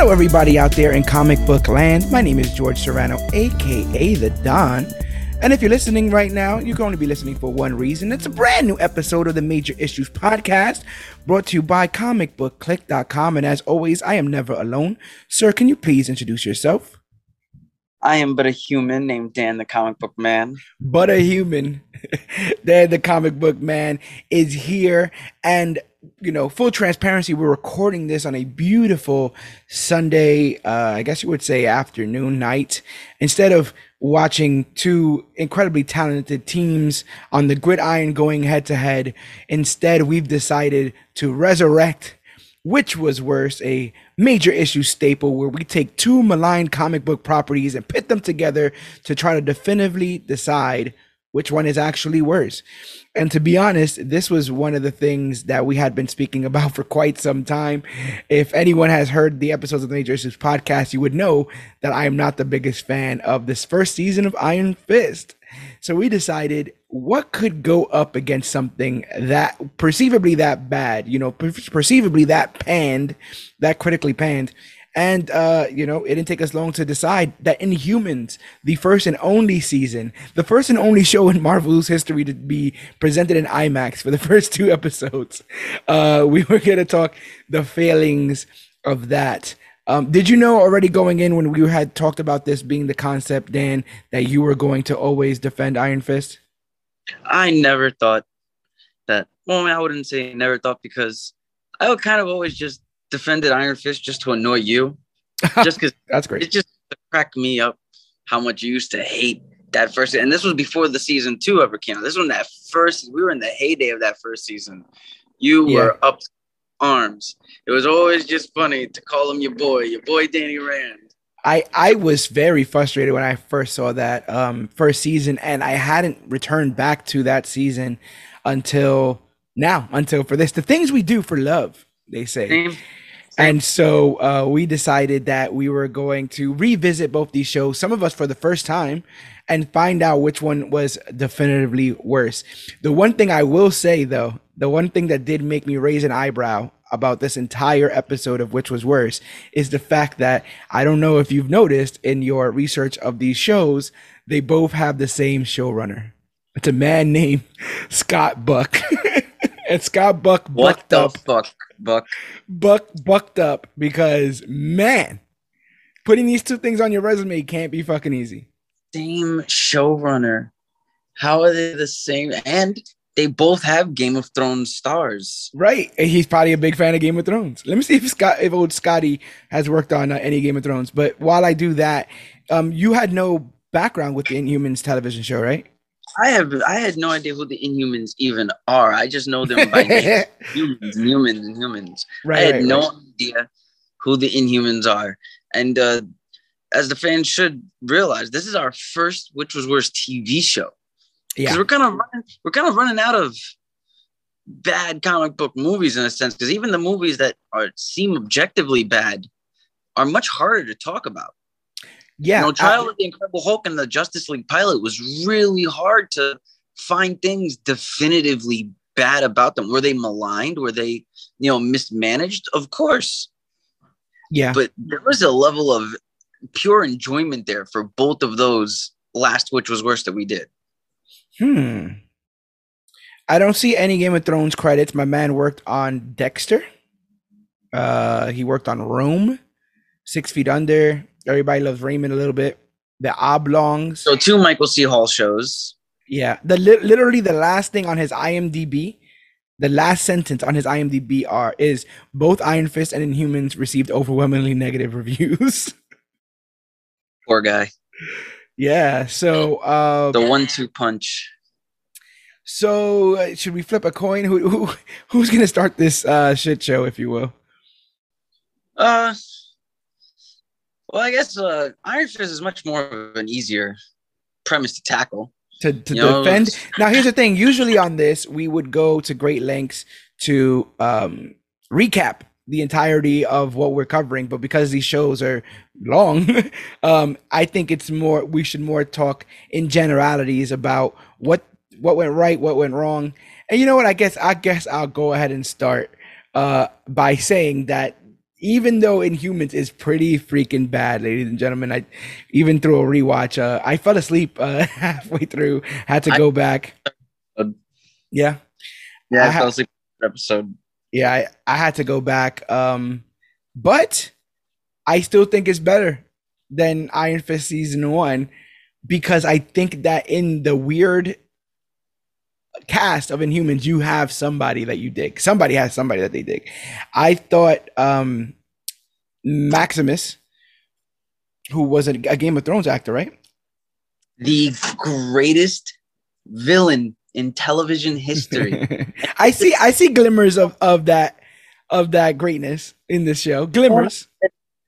Hello, everybody out there in comic book land. My name is George Serrano, aka The Don. And if you're listening right now, you're going to be listening for one reason. It's a brand new episode of the Major Issues Podcast brought to you by comicbookclick.com. And as always, I am never alone. Sir, can you please introduce yourself? I am but a human named Dan the comic book man. But a human. Dan the comic book man is here. And you know, full transparency, we're recording this on a beautiful Sunday, uh, I guess you would say afternoon, night. Instead of watching two incredibly talented teams on the gridiron going head to head, instead, we've decided to resurrect which was worse, a major issue staple where we take two maligned comic book properties and pit them together to try to definitively decide which one is actually worse. And to be honest, this was one of the things that we had been speaking about for quite some time. If anyone has heard the episodes of the Major Issues podcast, you would know that I am not the biggest fan of this first season of Iron Fist. So we decided what could go up against something that perceivably that bad, you know, perceivably that panned, that critically panned. And uh, you know, it didn't take us long to decide that Inhumans, the first and only season, the first and only show in Marvel's history to be presented in IMAX for the first two episodes, uh, we were going to talk the failings of that. Um, did you know already going in when we had talked about this being the concept, Dan, that you were going to always defend Iron Fist? I never thought that. Well, I wouldn't say never thought because I would kind of always just defended Iron Fist just to annoy you, just because that's great. It just cracked me up how much you used to hate that first. And this was before the season two ever came out. This was that first. We were in the heyday of that first season. You yeah. were up arms. It was always just funny to call him your boy, your boy Danny Rand. I I was very frustrated when I first saw that um, first season, and I hadn't returned back to that season until now, until for this. The things we do for love, they say. Same. And so uh, we decided that we were going to revisit both these shows, some of us for the first time, and find out which one was definitively worse. The one thing I will say, though, the one thing that did make me raise an eyebrow about this entire episode of which was worse is the fact that I don't know if you've noticed in your research of these shows, they both have the same showrunner. It's a man named Scott Buck. and Scott Buck what bucked the up. fuck, Buck? Buck bucked up because man, putting these two things on your resume can't be fucking easy. Same showrunner. How are they the same? And they both have Game of Thrones stars. Right. He's probably a big fan of Game of Thrones. Let me see if Scott, if old Scotty has worked on uh, any Game of Thrones. But while I do that, um, you had no background with the Inhumans television show, right? I have. I had no idea who the Inhumans even are. I just know them by name. humans, humans, and humans. Right. I had right, no right. idea who the Inhumans are, and uh, as the fans should realize, this is our first, which was worse, TV show. Yeah, we're kind of running, we're kind of running out of bad comic book movies in a sense because even the movies that are seem objectively bad are much harder to talk about. Yeah, you know, Trial I, of the Incredible Hulk and the Justice League pilot was really hard to find things definitively bad about them. Were they maligned? Were they, you know, mismanaged? Of course. Yeah, but there was a level of pure enjoyment there for both of those last, which was worse that we did. Hmm. I don't see any Game of Thrones credits. My man worked on Dexter. Uh, he worked on Rome, Six Feet Under. Everybody loves Raymond a little bit. The Oblongs. So two Michael C. Hall shows. Yeah, the li- literally the last thing on his IMDb the last sentence on his IMDb are is both Iron Fist and Inhumans received overwhelmingly negative reviews. Poor guy. Yeah. So uh, the one-two punch. So uh, should we flip a coin? Who, who who's gonna start this uh, shit show, if you will? Uh, well, I guess uh, Iron Fist is much more of an easier premise to tackle. To, to defend. Know? Now, here's the thing. Usually on this, we would go to great lengths to um, recap the entirety of what we're covering, but because these shows are long, um, I think it's more we should more talk in generalities about what what went right, what went wrong. And you know what? I guess I guess I'll go ahead and start uh, by saying that even though Inhumans is pretty freaking bad, ladies and gentlemen, I even through a rewatch, uh, I fell asleep uh, halfway through, had to go back. Yeah, yeah, I, I fell asleep episode. Yeah, I, I had to go back. Um, but I still think it's better than Iron Fist season one because I think that in the weird cast of Inhumans, you have somebody that you dig. Somebody has somebody that they dig. I thought um, Maximus, who was a, a Game of Thrones actor, right? The greatest villain in television history. I see I see glimmers of, of that of that greatness in this show. Glimmers.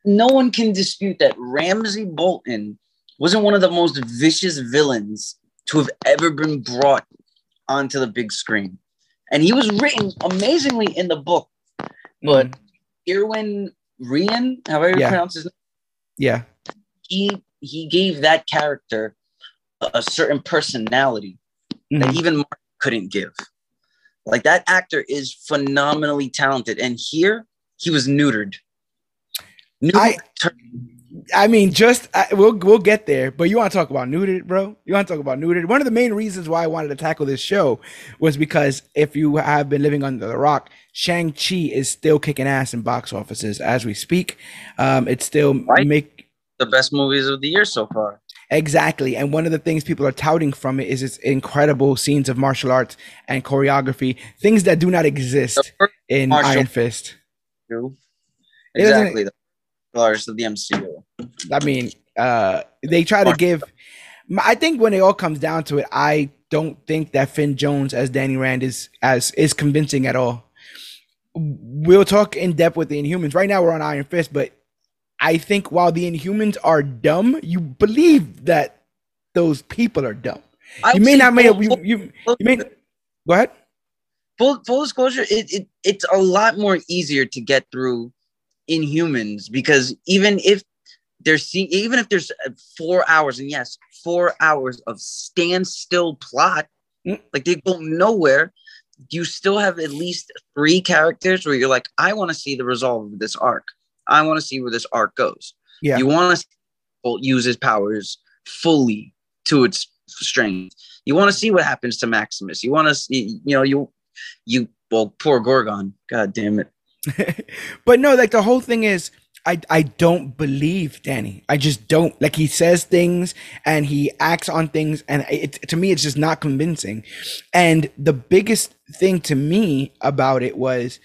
No one can dispute that Ramsay Bolton wasn't one of the most vicious villains to have ever been brought onto the big screen. And he was written amazingly in the book. But mm. Irwin Rian, however you yeah. pronounce his name. Yeah. He he gave that character a, a certain personality mm. that mm-hmm. even Mark couldn't give. Like that actor is phenomenally talented. And here he was neutered. neutered I, I mean, just uh, we'll we'll get there, but you want to talk about neutered, bro? You want to talk about neutered? One of the main reasons why I wanted to tackle this show was because if you have been living under the rock, Shang Chi is still kicking ass in box offices as we speak. Um, it's still right. make the best movies of the year so far. Exactly, and one of the things people are touting from it is its incredible scenes of martial arts and choreography, things that do not exist in Iron Fist. Exactly pillars of the MCU. I mean, uh, they try to give. I think when it all comes down to it, I don't think that Finn Jones as Danny Rand is as is convincing at all. We'll talk in depth with the Inhumans. Right now, we're on Iron Fist, but I think while the Inhumans are dumb, you believe that those people are dumb. I you may not may you, you, you may go ahead. Full, full disclosure, it, it it's a lot more easier to get through Inhumans because even if there's even if there's four hours and yes, four hours of standstill plot, mm. like they go nowhere. You still have at least three characters where you're like, I want to see the resolve of this arc. I want to see where this arc goes. Yeah. You want to use his powers fully to its strength. You want to see what happens to Maximus. You want to see, you know, you, you, well, poor Gorgon. God damn it. but no, like the whole thing is I I don't believe Danny. I just don't. Like he says things and he acts on things and it to me it's just not convincing. And the biggest thing to me about it was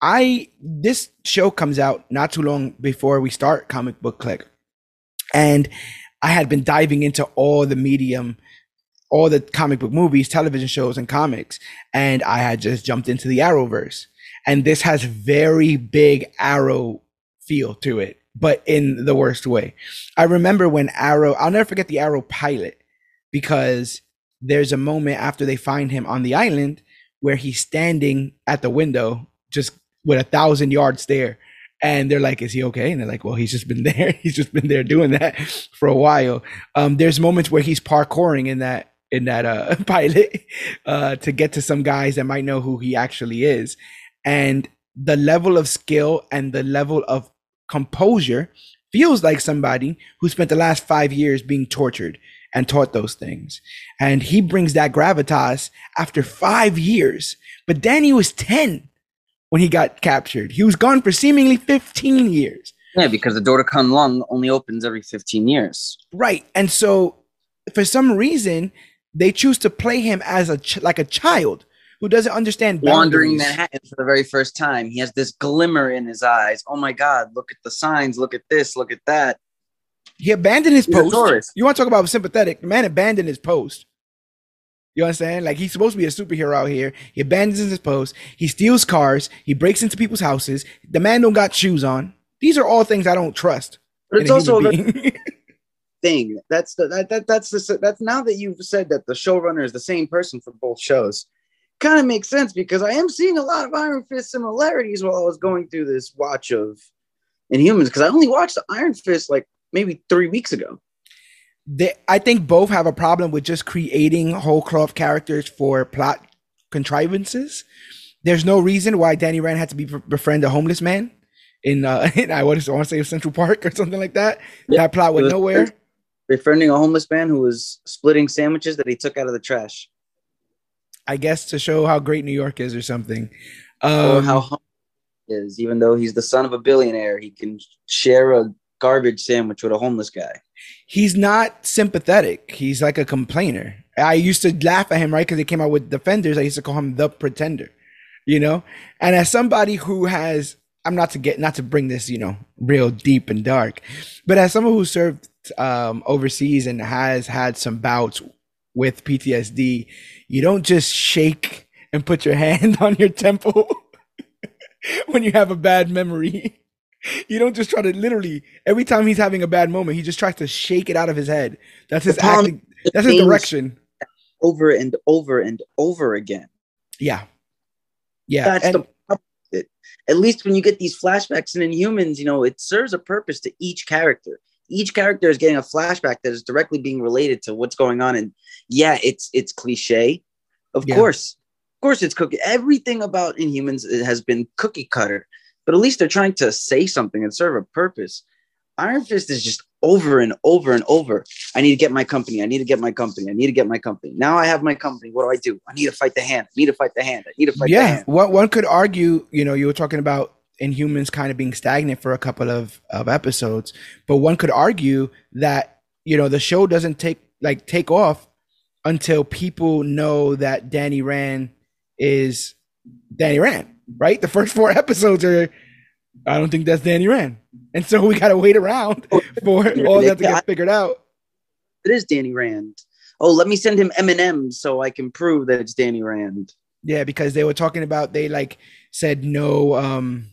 I this show comes out not too long before we start comic book click. And I had been diving into all the medium all the comic book movies, television shows and comics and I had just jumped into the Arrowverse and this has very big Arrow feel to it, but in the worst way. I remember when Arrow, I'll never forget the Arrow pilot because there's a moment after they find him on the island where he's standing at the window just with a thousand yard stare. And they're like, is he okay? And they're like, well, he's just been there. he's just been there doing that for a while. Um, there's moments where he's parkouring in that in that uh, pilot uh, to get to some guys that might know who he actually is and the level of skill and the level of composure feels like somebody who spent the last five years being tortured and taught those things. And he brings that gravitas after five years. But Danny was 10 when he got captured. He was gone for seemingly 15 years. Yeah, because the door to Kunlun only opens every 15 years. Right. And so for some reason, they choose to play him as a ch- like a child who doesn't understand wandering Manhattan for the very first time. He has this glimmer in his eyes. Oh my God! Look at the signs. Look at this. Look at that. He abandoned his post. You want to talk about sympathetic? The man abandoned his post. You understand? Like he's supposed to be a superhero out here. He abandons his post. He steals cars. He breaks into people's houses. The man don't got shoes on. These are all things I don't trust. But it's also a thing. That's the that, that that's the that's now that you've said that the showrunner is the same person for both shows. Kind of makes sense because I am seeing a lot of Iron Fist similarities while I was going through this watch of Inhumans because I only watched the Iron Fist like maybe three weeks ago. They, I think both have a problem with just creating whole cloth characters for plot contrivances. There's no reason why Danny Rand had to be befriend a homeless man in, uh, in I want to say Central Park or something like that. Yeah. That plot went nowhere. Befriending a homeless man who was splitting sandwiches that he took out of the trash. I guess to show how great New York is or something. Um, or how is even though he's the son of a billionaire, he can share a garbage sandwich with a homeless guy. He's not sympathetic. He's like a complainer. I used to laugh at him, right? Because he came out with Defenders. I used to call him the pretender, you know? And as somebody who has, I'm not to get, not to bring this, you know, real deep and dark, but as someone who served um, overseas and has had some bouts with PTSD, you don't just shake and put your hand on your temple when you have a bad memory. You don't just try to literally every time he's having a bad moment, he just tries to shake it out of his head. That's his acting. That's his direction. Over and over and over again. Yeah. Yeah. That's and, the problem. At least when you get these flashbacks and in humans, you know, it serves a purpose to each character. Each character is getting a flashback that is directly being related to what's going on. And yeah, it's it's cliche. Of yeah. course. Of course it's cookie. Everything about Inhumans has been cookie cutter but at least they're trying to say something and serve a purpose. Iron Fist is just over and over and over. I need to get my company. I need to get my company. I need to get my company. Now I have my company. What do I do? I need to fight the hand. I need to fight the hand. I need to fight yeah, one, one could argue, you know, you were talking about Inhumans kind of being stagnant for a couple of, of episodes, but one could argue that, you know, the show doesn't take like take off until people know that Danny Rand is Danny Rand right? The first four episodes are, I don't think that's Danny Rand, and so we got to wait around oh, for all that to get figured out. It is Danny Rand. Oh, let me send him M and M's so I can prove that it's Danny Rand. Yeah, because they were talking about they like said no, um,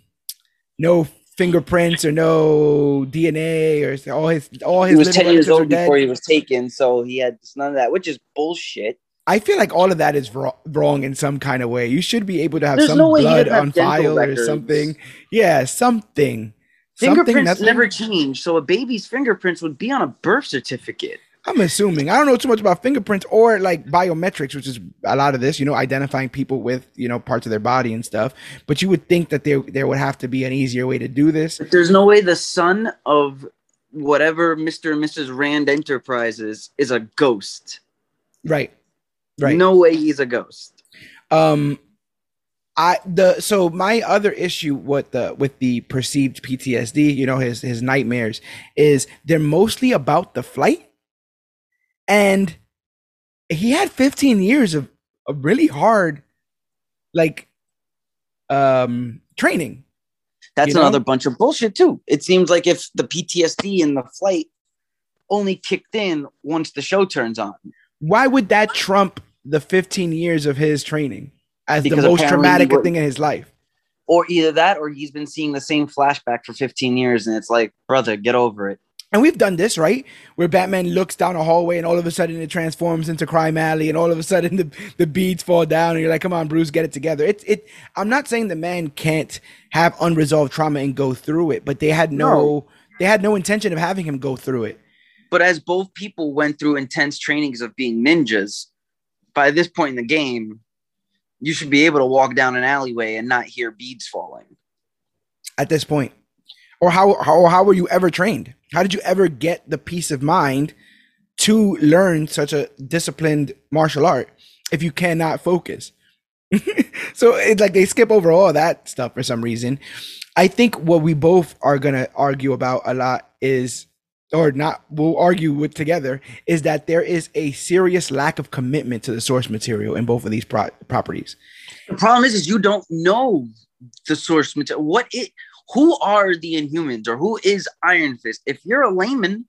no fingerprints or no DNA or all his all his. He was ten years old before he was taken, so he had none of that, which is bullshit. I feel like all of that is wrong in some kind of way. You should be able to have There's some no blood on file records. or something. Yeah, something. Fingerprints something never change, so a baby's fingerprints would be on a birth certificate. I'm assuming. I don't know too much about fingerprints or like biometrics, which is a lot of this, you know, identifying people with, you know, parts of their body and stuff. But you would think that there there would have to be an easier way to do this. But there's no way the son of whatever Mr. and Mrs. Rand Enterprises is a ghost. Right. Right. No way he's a ghost. Um I the so my other issue with the with the perceived PTSD, you know, his his nightmares is they're mostly about the flight. And he had 15 years of, of really hard like um training. That's another know? bunch of bullshit too. It seems like if the PTSD in the flight only kicked in once the show turns on why would that trump the 15 years of his training as because the most traumatic thing in his life? Or either that, or he's been seeing the same flashback for 15 years, and it's like, brother, get over it. And we've done this, right? Where Batman looks down a hallway and all of a sudden it transforms into Crime Alley and all of a sudden the, the beads fall down and you're like, come on, Bruce, get it together. It's it I'm not saying the man can't have unresolved trauma and go through it, but they had no, no. they had no intention of having him go through it. But as both people went through intense trainings of being ninjas, by this point in the game, you should be able to walk down an alleyway and not hear beads falling. At this point, or how how how were you ever trained? How did you ever get the peace of mind to learn such a disciplined martial art if you cannot focus? so it's like they skip over all that stuff for some reason. I think what we both are gonna argue about a lot is or not we'll argue with together is that there is a serious lack of commitment to the source material in both of these pro- properties the problem is is you don't know the source material what it who are the inhumans or who is iron fist if you're a layman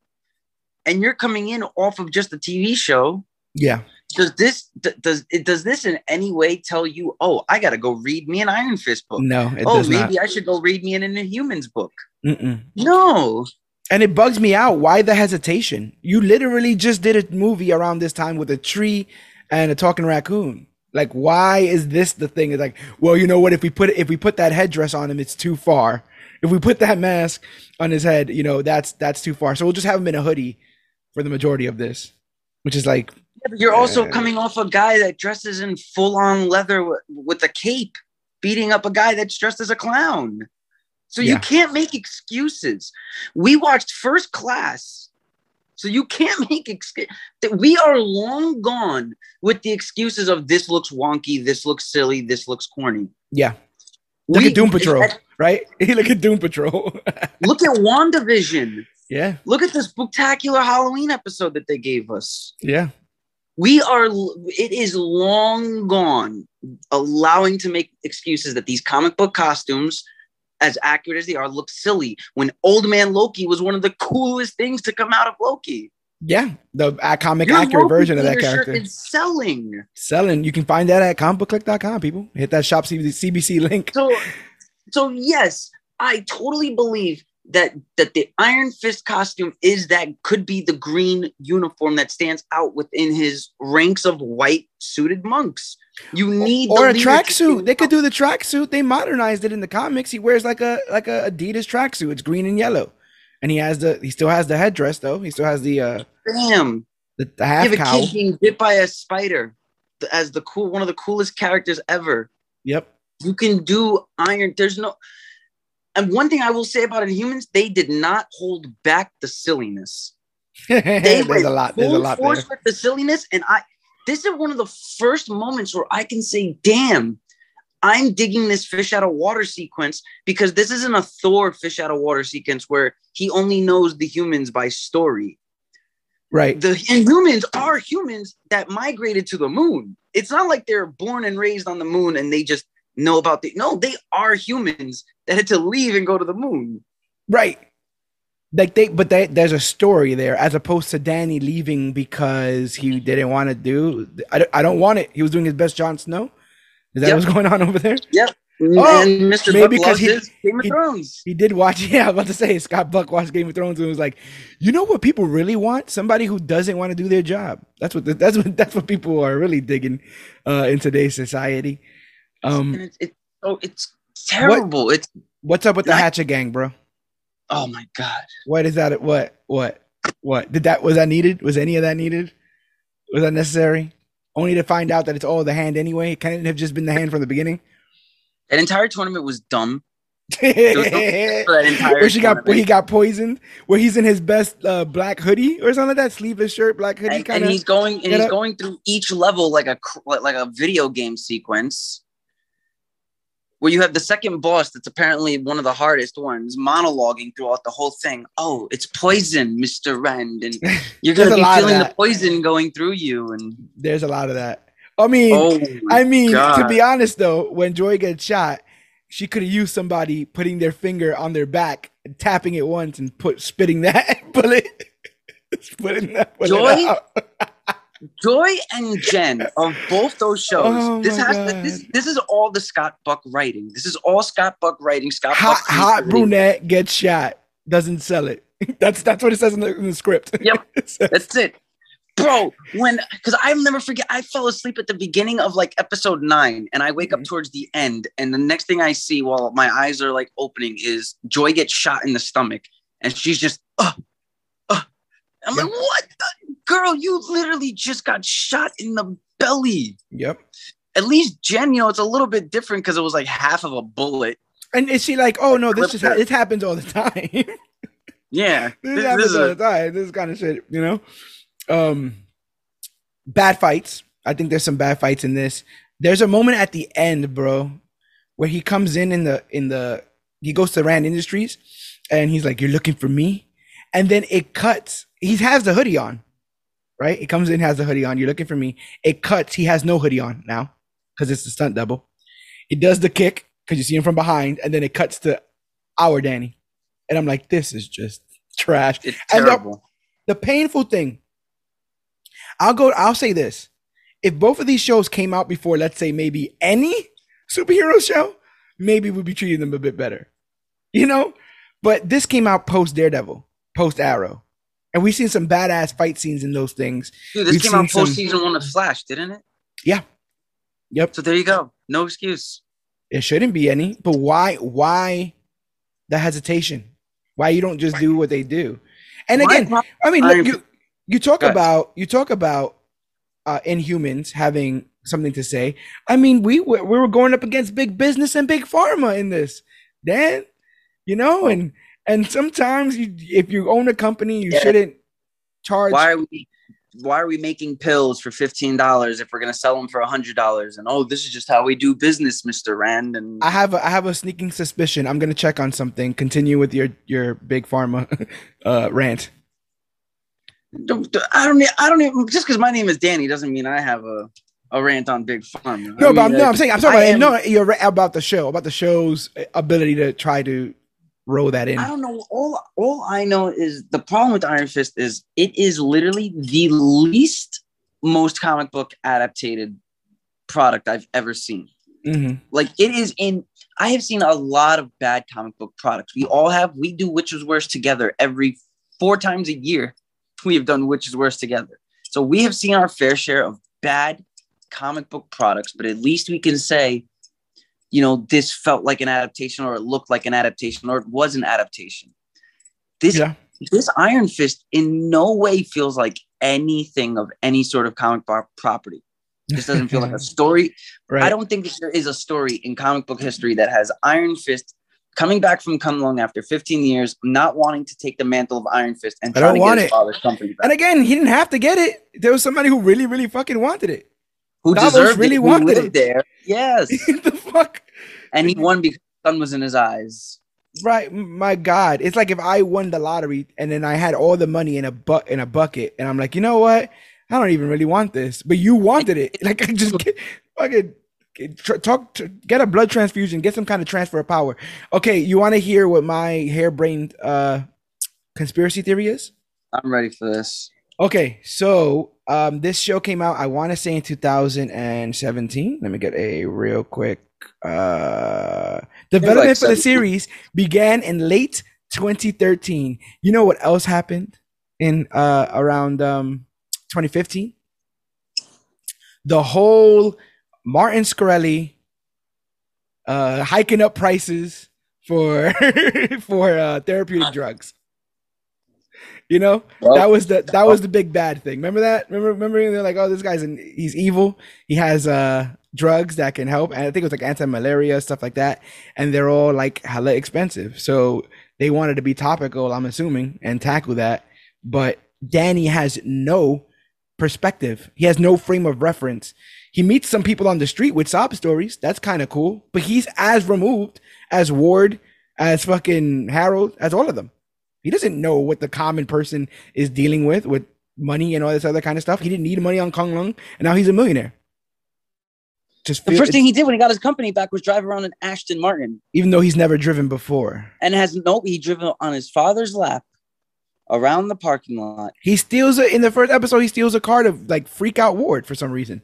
and you're coming in off of just a tv show yeah does this does it does this in any way tell you oh i gotta go read me an iron fist book no oh maybe not. i should go read me an inhumans book Mm-mm. no and it bugs me out. Why the hesitation? You literally just did a movie around this time with a tree and a talking raccoon. Like, why is this the thing? It's like, well, you know what? If we put if we put that headdress on him, it's too far. If we put that mask on his head, you know, that's that's too far. So we'll just have him in a hoodie for the majority of this, which is like. Yeah, but you're uh, also coming off a guy that dresses in full on leather with, with a cape, beating up a guy that's dressed as a clown. So yeah. you can't make excuses. We watched first class. So you can't make excuse that We are long gone with the excuses of this looks wonky, this looks silly, this looks corny. Yeah. Look we, at Doom Patrol, at, right? look at Doom Patrol. look at WandaVision. Yeah. Look at this spectacular Halloween episode that they gave us. Yeah. We are, it is long gone allowing to make excuses that these comic book costumes as accurate as they are, look silly when Old Man Loki was one of the coolest things to come out of Loki. Yeah, the comic Your accurate Loki version of that character. is selling. Selling. You can find that at comicbookclick.com, people. Hit that shop CBC link. So, so yes, I totally believe that that the Iron Fist costume is that could be the green uniform that stands out within his ranks of white suited monks. You need or a tracksuit. They could do the tracksuit. They modernized it in the comics. He wears like a like a Adidas tracksuit. It's green and yellow, and he has the he still has the headdress though. He still has the uh damn the, the half you have a kid being bit by a spider as the cool one of the coolest characters ever. Yep. You can do iron. There's no. And one thing I will say about Inhumans, they did not hold back the silliness. They there's a lot. There's a lot there. with the silliness, and I this is one of the first moments where I can say, damn, I'm digging this fish out of water sequence because this isn't a Thor fish out of water sequence where he only knows the humans by story. Right. The humans are humans that migrated to the moon. It's not like they're born and raised on the moon and they just know about the no, they are humans that had to leave and go to the moon. Right like they but they, there's a story there as opposed to danny leaving because he didn't want to do I, I don't want it he was doing his best Jon Snow is that yep. what's going on over there yep oh, and Mr. Maybe because he, Game of he, Thrones. He did watch. Yeah, I was about to say Scott Buck watched Game of Thrones and was like, you know what people really want? Somebody who doesn't want to do their job. That's what the, that's what that's what people are really digging uh, in today's society. Um, it's, it, oh, it's terrible. What, it's what's up with the Hatchet Gang, bro? Oh my god. What is that? What? What? What? Did that was that needed? Was any of that needed? Was that necessary? Only to find out that it's all the hand anyway. It Can it have just been the hand from the beginning? That entire tournament was dumb. was where she got where he got poisoned, where he's in his best uh, black hoodie or something like that, sleeveless shirt, black hoodie. And, and he's going and he's up. going through each level like a like a video game sequence where you have the second boss that's apparently one of the hardest ones monologuing throughout the whole thing. Oh, it's poison, Mr. Rand. And you're gonna be feeling the poison going through you. And there's a lot of that. I mean, oh I mean, God. to be honest though, when Joy gets shot, she could have used somebody putting their finger on their back, and tapping it once, and put spitting that bullet. spitting that bullet Joy. Joy and Jen of both those shows. Oh this has to, this this is all the Scott Buck writing. This is all Scott Buck writing. Scott hot, Buck hot brunette gets shot, doesn't sell it. That's that's what it says in the, in the script. Yep, that's it, bro. When because I'll never forget. I fell asleep at the beginning of like episode nine, and I wake mm-hmm. up towards the end, and the next thing I see while my eyes are like opening is Joy gets shot in the stomach, and she's just uh, uh. I'm yep. like, what? The? Girl, you literally just got shot in the belly. Yep. At least Jen, you know, it's a little bit different because it was like half of a bullet. And is she like, oh no, this just ha- it happens all the time. yeah, this, this happens all a- the time. This kind of shit, you know. Um, bad fights. I think there's some bad fights in this. There's a moment at the end, bro, where he comes in in the in the he goes to Rand Industries, and he's like, "You're looking for me," and then it cuts. He has the hoodie on, right? It comes in, has the hoodie on. You're looking for me. It cuts. He has no hoodie on now because it's the stunt double. He does the kick because you see him from behind, and then it cuts to our Danny, and I'm like, this is just trash. It's terrible. The, the painful thing. I'll go. I'll say this: if both of these shows came out before, let's say maybe any superhero show, maybe we'd be treating them a bit better, you know. But this came out post Daredevil, post Arrow, and we've seen some badass fight scenes in those things. Dude, this We've came out post some- season one of Flash, didn't it? Yeah. Yep. So there you go. No excuse. It shouldn't be any, but why? Why the hesitation? Why you don't just do what they do? And again, I mean, look, you you talk about you talk about uh, Inhumans having something to say. I mean, we were, we were going up against big business and big pharma in this, Dan. You know, and and sometimes you if you own a company, you Yeah. shouldn't charge. why are we why are we making pills for fifteen dollars if we're gonna sell them for a hundred dollars? And oh, this is just how we do business, Mister Rand. And I have a, I have a sneaking suspicion. I'm gonna check on something. Continue with your your big pharma uh, rant. don't, I don't, I don't even just because my name is Danny doesn't mean I have a a rant on Big Pharma. No, I but I'm, mean, no, uh, I'm saying I'm talking about am- no. You're right about the show, about the show's ability to try to roll that in. I don't know. All all I know is the problem with Iron Fist is it is literally the least most comic book adapted product I've ever seen. Mhm. Like it is in. I have seen a lot of bad comic book products. We all have. We do which is worse together every four times a year. We have done which is worse together. So we have seen our fair share of bad comic book products, but at least we can say, you know, this felt like an adaptation, or it looked like an adaptation, or it was an adaptation. This Yeah. this Iron Fist in no way feels like anything of any sort of comic book property. This doesn't feel like a story. Right. I don't think there is a story in comic book history that has Iron Fist coming back from Kunlun after 15 years, not wanting to take the mantle of Iron Fist and I trying to get his it. father's company back. And again, he didn't have to get it. There was somebody who really, really fucking wanted it. who Davos deserved really it, who wanted lived it. there. Yes. the fuck. And he won because the sun was in his eyes. Right, my God, it's like if I won the lottery and then I had all the money in a bu- in a bucket, and I'm like, you know what? I don't even really want this, but you wanted it. Like, I just get, fucking get, tr- talk, to, get a blood transfusion, get some kind of transfer of power. Okay, you want to hear what my harebrained uh conspiracy theory is? I'm ready for this. Okay, so um, this show came out, I want to say in 2017. Let me get a real quick. Uh, development like for the series began in late 2013. You know what else happened in uh, around um, 2015? The whole Martin Shkreli uh, hiking up prices for for uh, therapeutic drugs. You know, Well, that was the that was the big bad thing. Remember that? Remember remember they're like, oh, this guy's an, he's evil. He has uh drugs that can help, and I think it was like anti-malaria stuff like that. And they're all like hella expensive, so they wanted to be topical. I'm assuming and tackle that. But Danny has no perspective. He has no frame of reference. He meets some people on the street with sob stories. That's kind of cool. But he's as removed as Ward, as fucking Harold, as all of them. He doesn't know what the common person is dealing with with money and all this other kind of stuff. He didn't need money on Kunlun, and now he's a millionaire. Just The first thing he did when he got his company back was drive around in Ashton Martin. even though he's never driven before, And has no, he driven on his father's lap around the parking lot. he steals it in the first episode. He steals a car to like freak out Ward for some reason.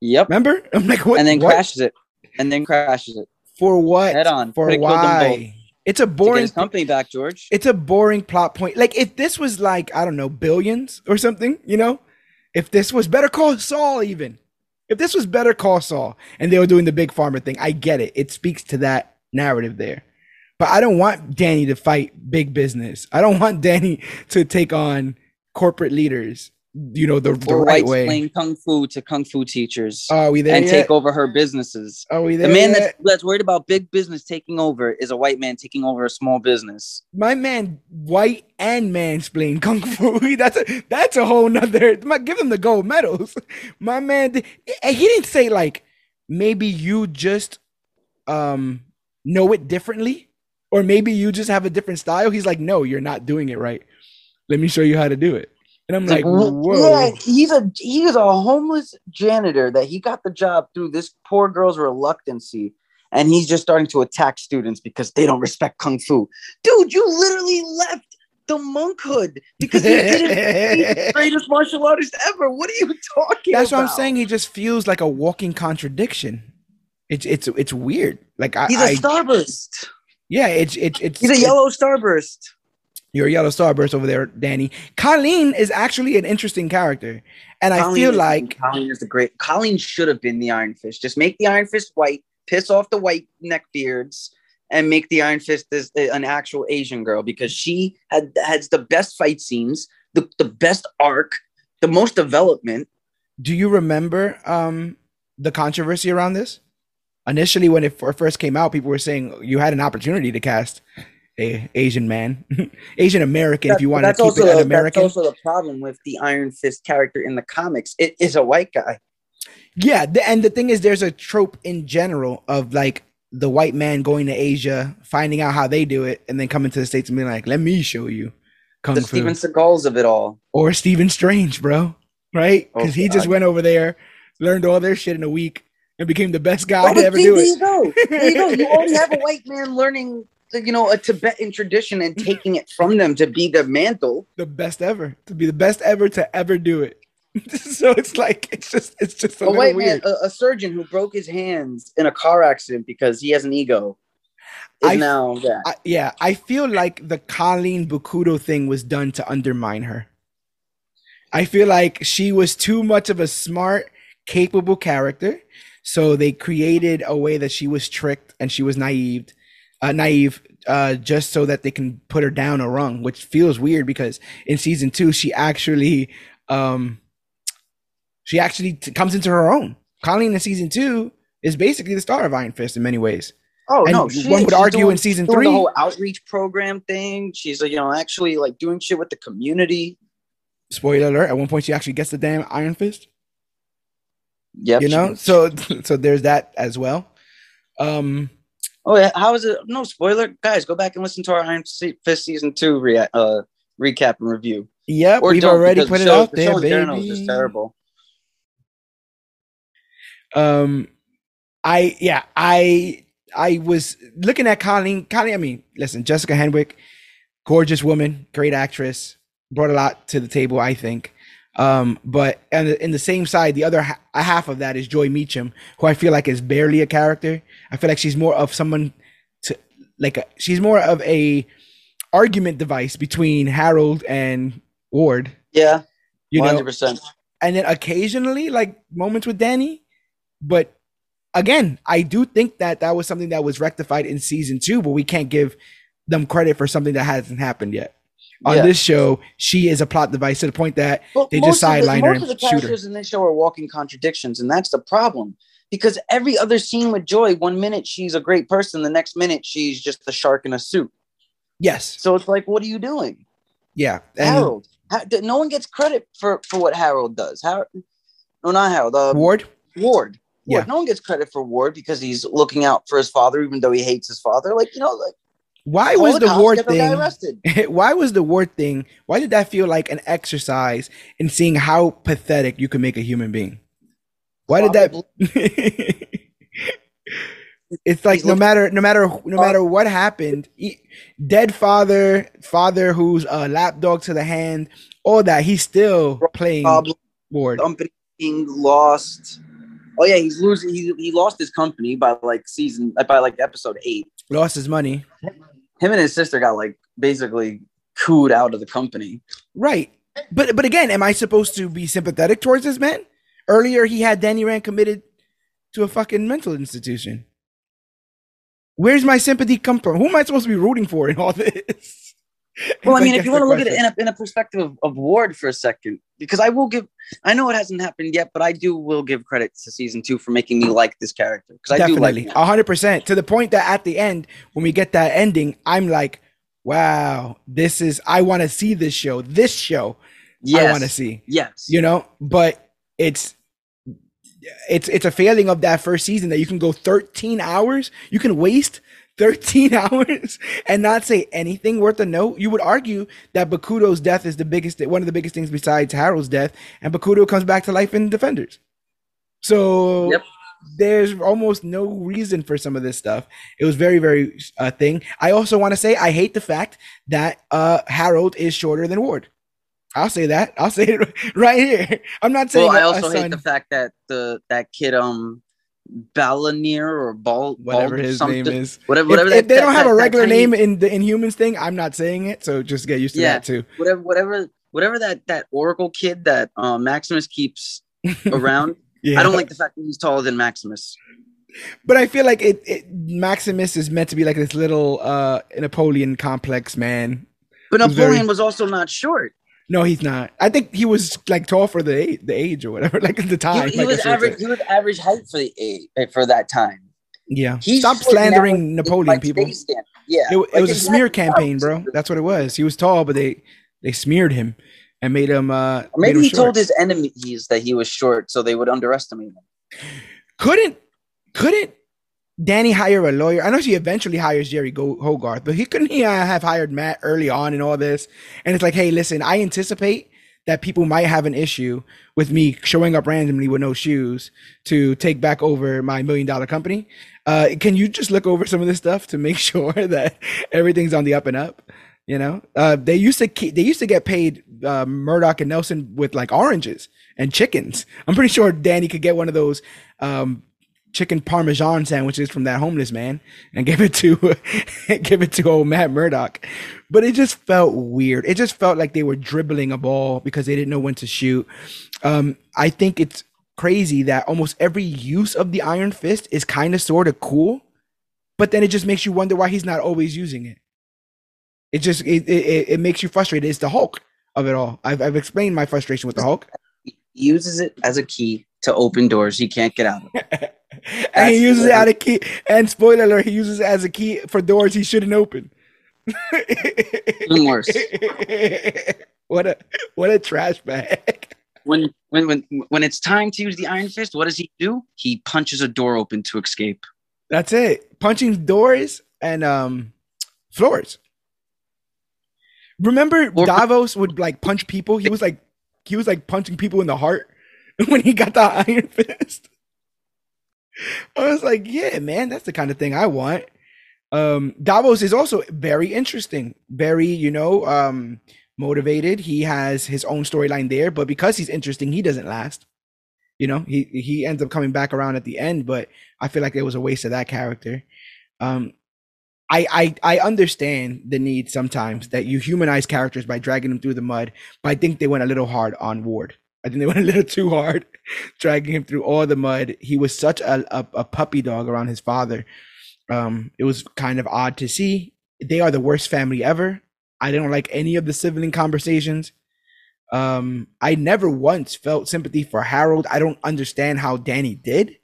Yep. Remember? I'm like, what? and then what? crashes it. And then crashes it. for what? Head on. For Could've killed them both. why? It's a boring. company back, George. It's a boring plot point. Like if this was like I don't know billions or something, you know, if this was Better Call Saul, even if this was Better Call Saul, and they were doing the big pharma thing, I get it. It speaks to that narrative there. But I don't want Danny to fight big business. I don't want Danny to take on corporate leaders. You know the, the right way. playing kung fu to kung fu teachers Are we there and yet? take over her businesses. Are we there? The man that's, that's worried about big business taking over is a white man taking over a small business. my man white and mansplain kung fu that's a that's a whole nother my, give him the gold medals my man he didn't say like maybe you just um know it differently or maybe you just have a different style he's like no you're not doing it right Let me show you how to do it. And I'm like, whoa. Yeah, he's a he's a homeless janitor that he got the job through this poor girl's reluctancy. And he's just starting to attack students because they don't respect kung fu. Dude, you literally left the monkhood because he didn't the greatest martial artist ever. What are you talking That's about? what I'm saying. He just feels like a walking contradiction. It's it's it's weird. Like I, he's a I, starburst. Yeah, it's it's it's he's a yellow starburst. You're yellow starburst over there, Danny. Colleen is actually an interesting character, and Colleen I feel like Colleen is the great. Colleen should have been the Iron Fist. Just make the Iron Fist white, piss off the white neck beards, and make the Iron Fist this, an actual Asian girl because she had has the best fight scenes, the, the best arc, the most development. Do you remember um, the controversy around this? Initially, when it first came out, people were saying you had an opportunity to cast a Asian man, Asian American, that, if you want to keep also, it American. That's also the problem with the Iron Fist character in the comics. It is a white guy. Yeah, the, and the thing is, there's a trope in general of like the white man going to Asia, finding out how they do it, and then coming to the states and being like, "Let me show you." Kung the Fu. Steven Seagals of it all, or Stephen Strange, bro, right? Because oh, he just went over there, learned all their shit in a week, and became the best guy oh, to ever see, do there it. You go. There you go. You already have a white man learning, you know, a Tibetan tradition and mm-hmm. taking it from them to be the mantle. The best ever, to be the best ever to ever do it. so it's like it's just it's just a, a white weird. man, a, a, surgeon who broke his hands in a car accident because he has an ego. I, now yeah. I, yeah, I feel like the Colleen Bakuto thing was done to undermine her. I feel like she was too much of a smart, capable character, so they created a way that she was tricked and she was naive, uh, naive, uh, just so that they can put her down a rung, which feels weird because in season two she actually um she actually t- comes into her own. Colleen in season two is basically the star of Iron Fist in many ways. Oh and no, she, one would argue doing, in season three, the whole outreach program thing. She's you know actually like doing shit with the community. Spoiler alert! At one point, she actually gets the damn Iron Fist. Yep. You know, so so there's that as well. Um. Oh yeah, how is it? No spoiler, guys. Go back and listen to our Iron Fist season two rea- uh, recap and review. Yep, or we've already put it show, out there, baby. Is terrible. Um, I yeah, I I was looking at Colleen. Colleen, I mean, listen, Jessica Henwick, gorgeous woman, great actress, brought a lot to the table, I think. Um, but and in the same side, the other ha- half of that is Joy Meacham, who I feel like is barely a character. I feel like she's more of someone to like a, she's more of a argument device between Harold and Ward. Yeah, you 100%. know, and then occasionally like moments with Danny, but again, I do think that that was something that was rectified in season two, but we can't give them credit for something that hasn't happened yet. On yeah. this show, she is a plot device to the point that well, they just sideline her. Most of the characters in this show are walking contradictions, and that's the problem. Because every other scene with Joy, one minute she's a great person, the next minute she's just a shark in a suit. Yes. So it's like, what are you doing? Yeah. And Harold. No one gets credit for for what Harold does. Harold, no, not Harold. Uh, Ward. Ward. Ward. Yeah. No one gets credit for Ward because he's looking out for his father, even though he hates his father. Like, you know, like Oh, why was the, Ward thing? why was the Ward thing? Why did that feel like an exercise in seeing how pathetic you can make a human being? Why did that? it's like no matter no matter no matter what happened, dead father, father who's a lapdog to the hand, all that he's still playing Ward. Being lost Oh yeah, he's losing. He, he lost his company by like season by like episode eight. Lost his money. Him and his sister got like basically cooed out of the company. Right, but but again, am I supposed to be sympathetic towards this man? Earlier, he had Danny Rand committed to a fucking mental institution. Where's my sympathy come from? Who am I supposed to be rooting for in all this? Well, I mean, if you want to look at it in a, in a perspective of, of Ward for a second, because I will give, I know it hasn't happened yet, but I do will give credit to season two for making me like this character because I do like hundred percent to the point that at the end when we get that ending, I'm like, wow, this is I want to see this show. This show, yes. I want to see. Yes, you know, but it's it's it's a failing of that first season that you can go 13 hours, you can waste 13 hours and not say anything worth a note, you would argue that Bakuto's death is the biggest, one of the biggest things besides Harold's death, and Bakuto comes back to life in Defenders. So yep. there's almost no reason for some of this stuff. It was very, very uh, thing. I also want to say I hate the fact that uh, Harold is shorter than Ward. I'll say that. I'll say it right here. I'm not saying. Well, I also hate the fact that the that kid um Balanir or Ball, whatever his name is, whatever. whatever if, that, if they that, don't have that, a regular name in the Inhumans thing, I'm not saying it. So just get used to yeah, that too. Whatever, whatever, whatever that that Oracle kid that uh, Maximus keeps around. yeah. I don't like the fact that he's taller than Maximus. But I feel like it, it Maximus is meant to be like this little uh Napoleon complex man. But Napoleon very... was also not short. No, he's not. I think he was like tall for the age, the age or whatever, like at the time. He, he was average. He was average height for the age eh, for that time. Yeah. He's Stop slandering Napoleon, people. Yeah. It, it like was a smear campaign, bro. That's what it was. He was tall, but they they smeared him and made him. uh Maybe him he short. told his enemies that he was short, so they would underestimate him. Couldn't couldn't Danny hire a lawyer? I know she eventually hires Jeri Hogarth, but he couldn't he uh, have hired Matt early on and all this? And it's like, hey, listen, I anticipate that people might have an issue with me showing up randomly with no shoes to take back over my million dollar company. Uh, can you just look over some of this stuff to make sure that everything's on the up and up? You know, uh, they used to keep, they used to get paid uh, Murdock and Nelson with like oranges and chickens. I'm pretty sure Danny could get one of those um, chicken parmesan sandwiches from that homeless man and give it to give it to old Matt Murdock. But it just felt weird. It just felt like they were dribbling a ball because they didn't know when to shoot. Um, I think it's crazy that almost every use of the Iron Fist is kind of sort of cool, but then it just makes you wonder why he's not always using it. It just it it, it makes you frustrated. It's the Hulk of it all. I've I've explained my frustration with the Hulk. He uses it as a key to open doors he can't get out of. and he uses it as a key. And spoiler alert, he uses it as a key for doors he shouldn't open. Even worse. what a what a trash bag. When when when when it's time to use the Iron Fist, what does he do? He punches a door open to escape. That's it. Punching doors and um floors. Remember or, Davos would like punch people? He was like he was like punching people in the heart when he got the Iron Fist. I was like, yeah, man, that's the kind of thing I want. Um, Davos is also very interesting, very, you know, um, motivated. He has his own storyline there, but because he's interesting, he doesn't last. You know, he he ends up coming back around at the end, but I feel like it was a waste of that character. Um, I, I I understand the need sometimes that you humanize characters by dragging them through the mud, but I think they went a little hard on Ward. I think they went a little too hard, dragging him through all the mud. He was such a, a, a puppy dog around his father. Um, it was kind of odd to see. They are the worst family ever. I don't like any of the sibling conversations. Um, I never once felt sympathy for Harold. I don't understand how Danny did.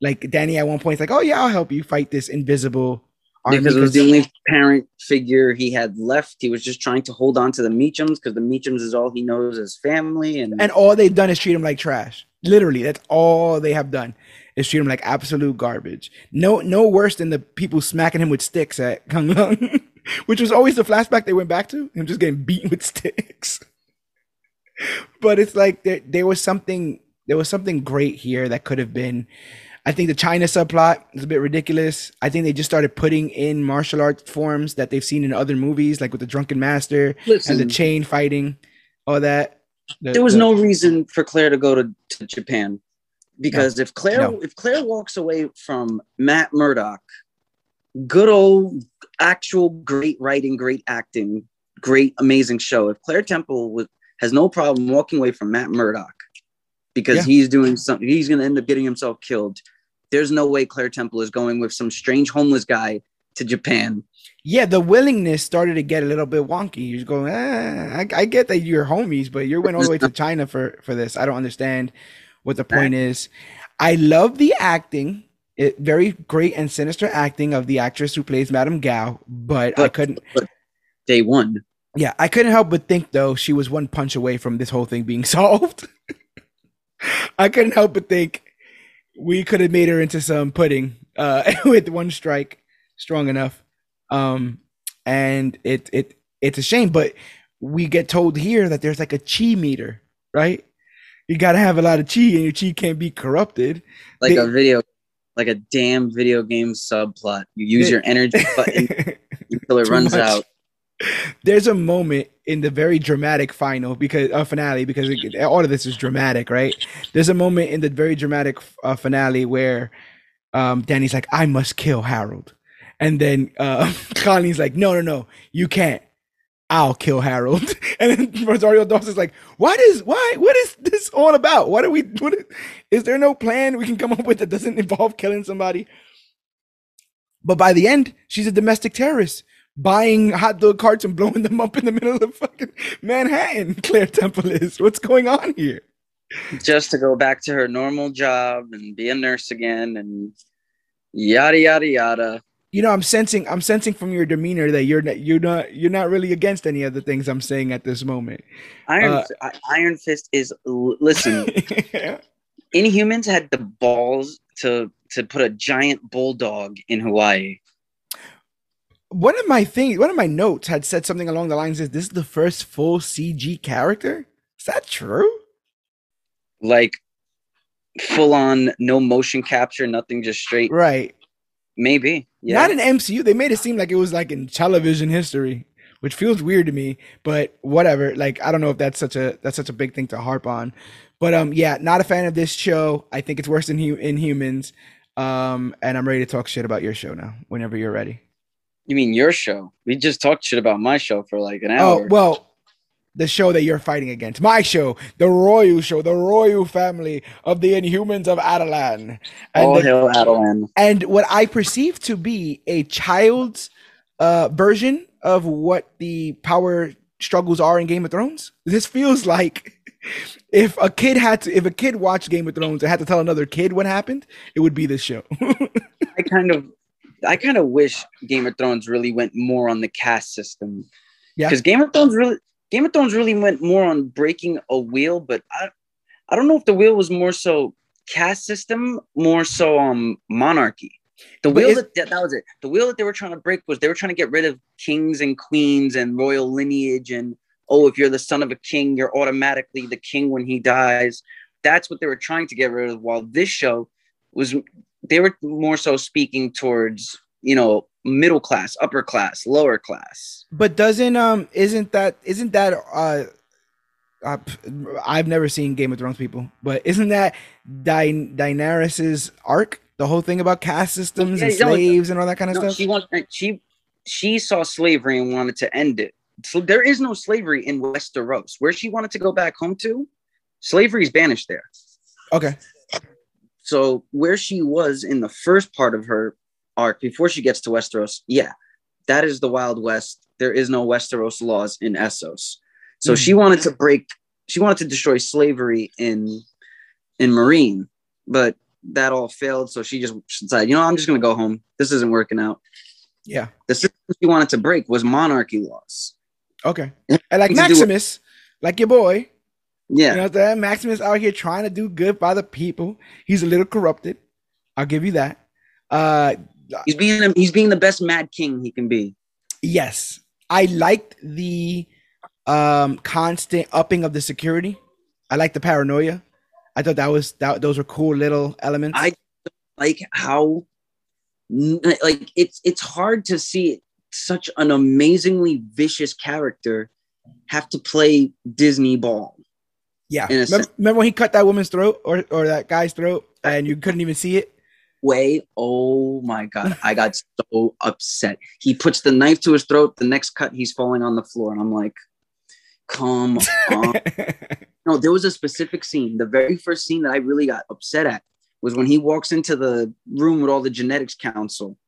Like Danny at one point is like, "Oh yeah, I'll help you fight this invisible because it was the only parent figure he had left. He was just trying to hold on to the Meachums because the Meachums is all he knows as family, and and all they've done is treat him like trash. Literally, that's all they have done is treat him like absolute garbage. No, no worse than the people smacking him with sticks at Kunlun, which was always the flashback they went back to him just getting beaten with sticks. but it's like there, there was something, there was something great here that could have been I think the China subplot is a bit ridiculous. I think they just started putting in martial arts forms that they've seen in other movies, like with the Drunken Master Listen, and the chain fighting, all that. The, there was the, no reason for Claire to go to, to Japan because no, if Claire no. if Claire walks away from Matt Murdock, good old actual great writing, great acting, great amazing show. If Claire Temple was, has no problem walking away from Matt Murdock because yeah. he's doing something, he's going to end up getting himself killed there's no way Claire Temple is going with some strange homeless guy to Japan. Yeah, the willingness started to get a little bit wonky. You're going, eh, I, I, get that you're homies, but you went all the way to China for for this. I don't understand what the point is. I love the acting. It, very great and sinister acting of the actress who plays Madame Gao, but, but I couldn't. But day one. Yeah, I couldn't help but think though she was one punch away from this whole thing being solved. I couldn't help but think we could have made her into some pudding uh, with one strike. strong enough. Um, and it it it's a shame, but we get told here that there's like a chi meter, right? You got to have a lot of chi, and your chi can't be corrupted. Like they, a video, like a damn video game subplot. You use they, your energy button until it runs much. out. There's a moment in the very dramatic final because uh, finale because it, all of this is dramatic, right? There's a moment in the very dramatic uh, finale where um, Danny's like, "I must kill Harold," and then uh, Colleen's like, "No, no, no, you can't." I'll kill Harold. And then Rosario Dawson's like, what is why what is this all about? What are we what is, is there no plan we can come up with that doesn't involve killing somebody? But by the end, she's a domestic terrorist, buying hot dog carts and blowing them up in the middle of fucking Manhattan. Claire Temple is. What's going on here? Just to go back to her normal job and be a nurse again and yada yada yada you know i'm sensing i'm sensing from your demeanor that you're not you're not you're not really against any of the things i'm saying at this moment iron uh, iron fist is listen inhumans had the balls to to put a giant bulldog in hawaii one of my things one of my notes had said something along the lines is this is the first full cg character is that true like full on no motion capture nothing just straight right maybe yeah. Not in MCU. They made it seem like it was like in television history, which feels weird to me. But whatever. Like I don't know if that's such a that's such a big thing to harp on. But um, yeah, not a fan of this show. I think it's worse than in humans. Um, and I'm ready to talk shit about your show now. Whenever you're ready. You mean your show? We just talked shit about my show for like an hour. Oh well, the show that you're fighting against. My show, the Royal Show, the Royal family of the Inhumans of Attilan. And All the, hail Attilan. And what I perceive to be a child's uh, version of what the power struggles are in Game of Thrones. This feels like if a kid had to, if a kid watched Game of Thrones and had to tell another kid what happened, it would be this show. I kind of, I kind of wish Game of Thrones really went more on the caste system. Yeah. Because Game of Thrones really, Game of Thrones really went more on breaking a wheel, but I, I don't know if the wheel was more so caste system, more so um monarchy. The wheel that, that was it. The wheel that they were trying to break was they were trying to get rid of kings and queens and royal lineage and oh, if you're the son of a king, you're automatically the king when he dies. That's what they were trying to get rid of. While this show was, they were more so speaking towards you know middle class, upper class, lower class. But doesn't um isn't that isn't that uh, uh I've never seen Game of Thrones people, but isn't that Di- Daenerys's arc? The whole thing about caste systems yeah, and slaves and all that kind of no, stuff. She wants she she saw slavery and wanted to end it. So there is no slavery in Westeros. Where she wanted to go back home to, slavery is banished there. Okay. So where she was in the first part of her arc before she gets to Westeros, yeah, that is the Wild West. There is no Westeros laws in Essos. So mm-hmm. she wanted to break, she wanted to destroy slavery in in Meereen, but that all failed. So she just decided, you know, I'm just gonna go home. This isn't working out. Yeah. The system she wanted to break was monarchy laws. Okay. And like Maximus, like your boy. Yeah. You know that Maximus out here trying to do good by the people. He's a little corrupted. I'll give you that. Uh He's being he's being the best Mad King he can be. Yes, I liked the um constant upping of the security. I like the paranoia. I thought that was that those were cool little elements. I like how like it's it's hard to see such an amazingly vicious character have to play Disney ball. Yeah. Remember, remember, when he cut that woman's throat or, or that guy's throat and you couldn't even see it? way. Oh my god, I got so upset. He puts the knife to his throat. The next cut, he's falling on the floor, and I'm like, "Come on!" no, there was a specific scene. The very first scene that I really got upset at was when he walks into the room with all the genetics council,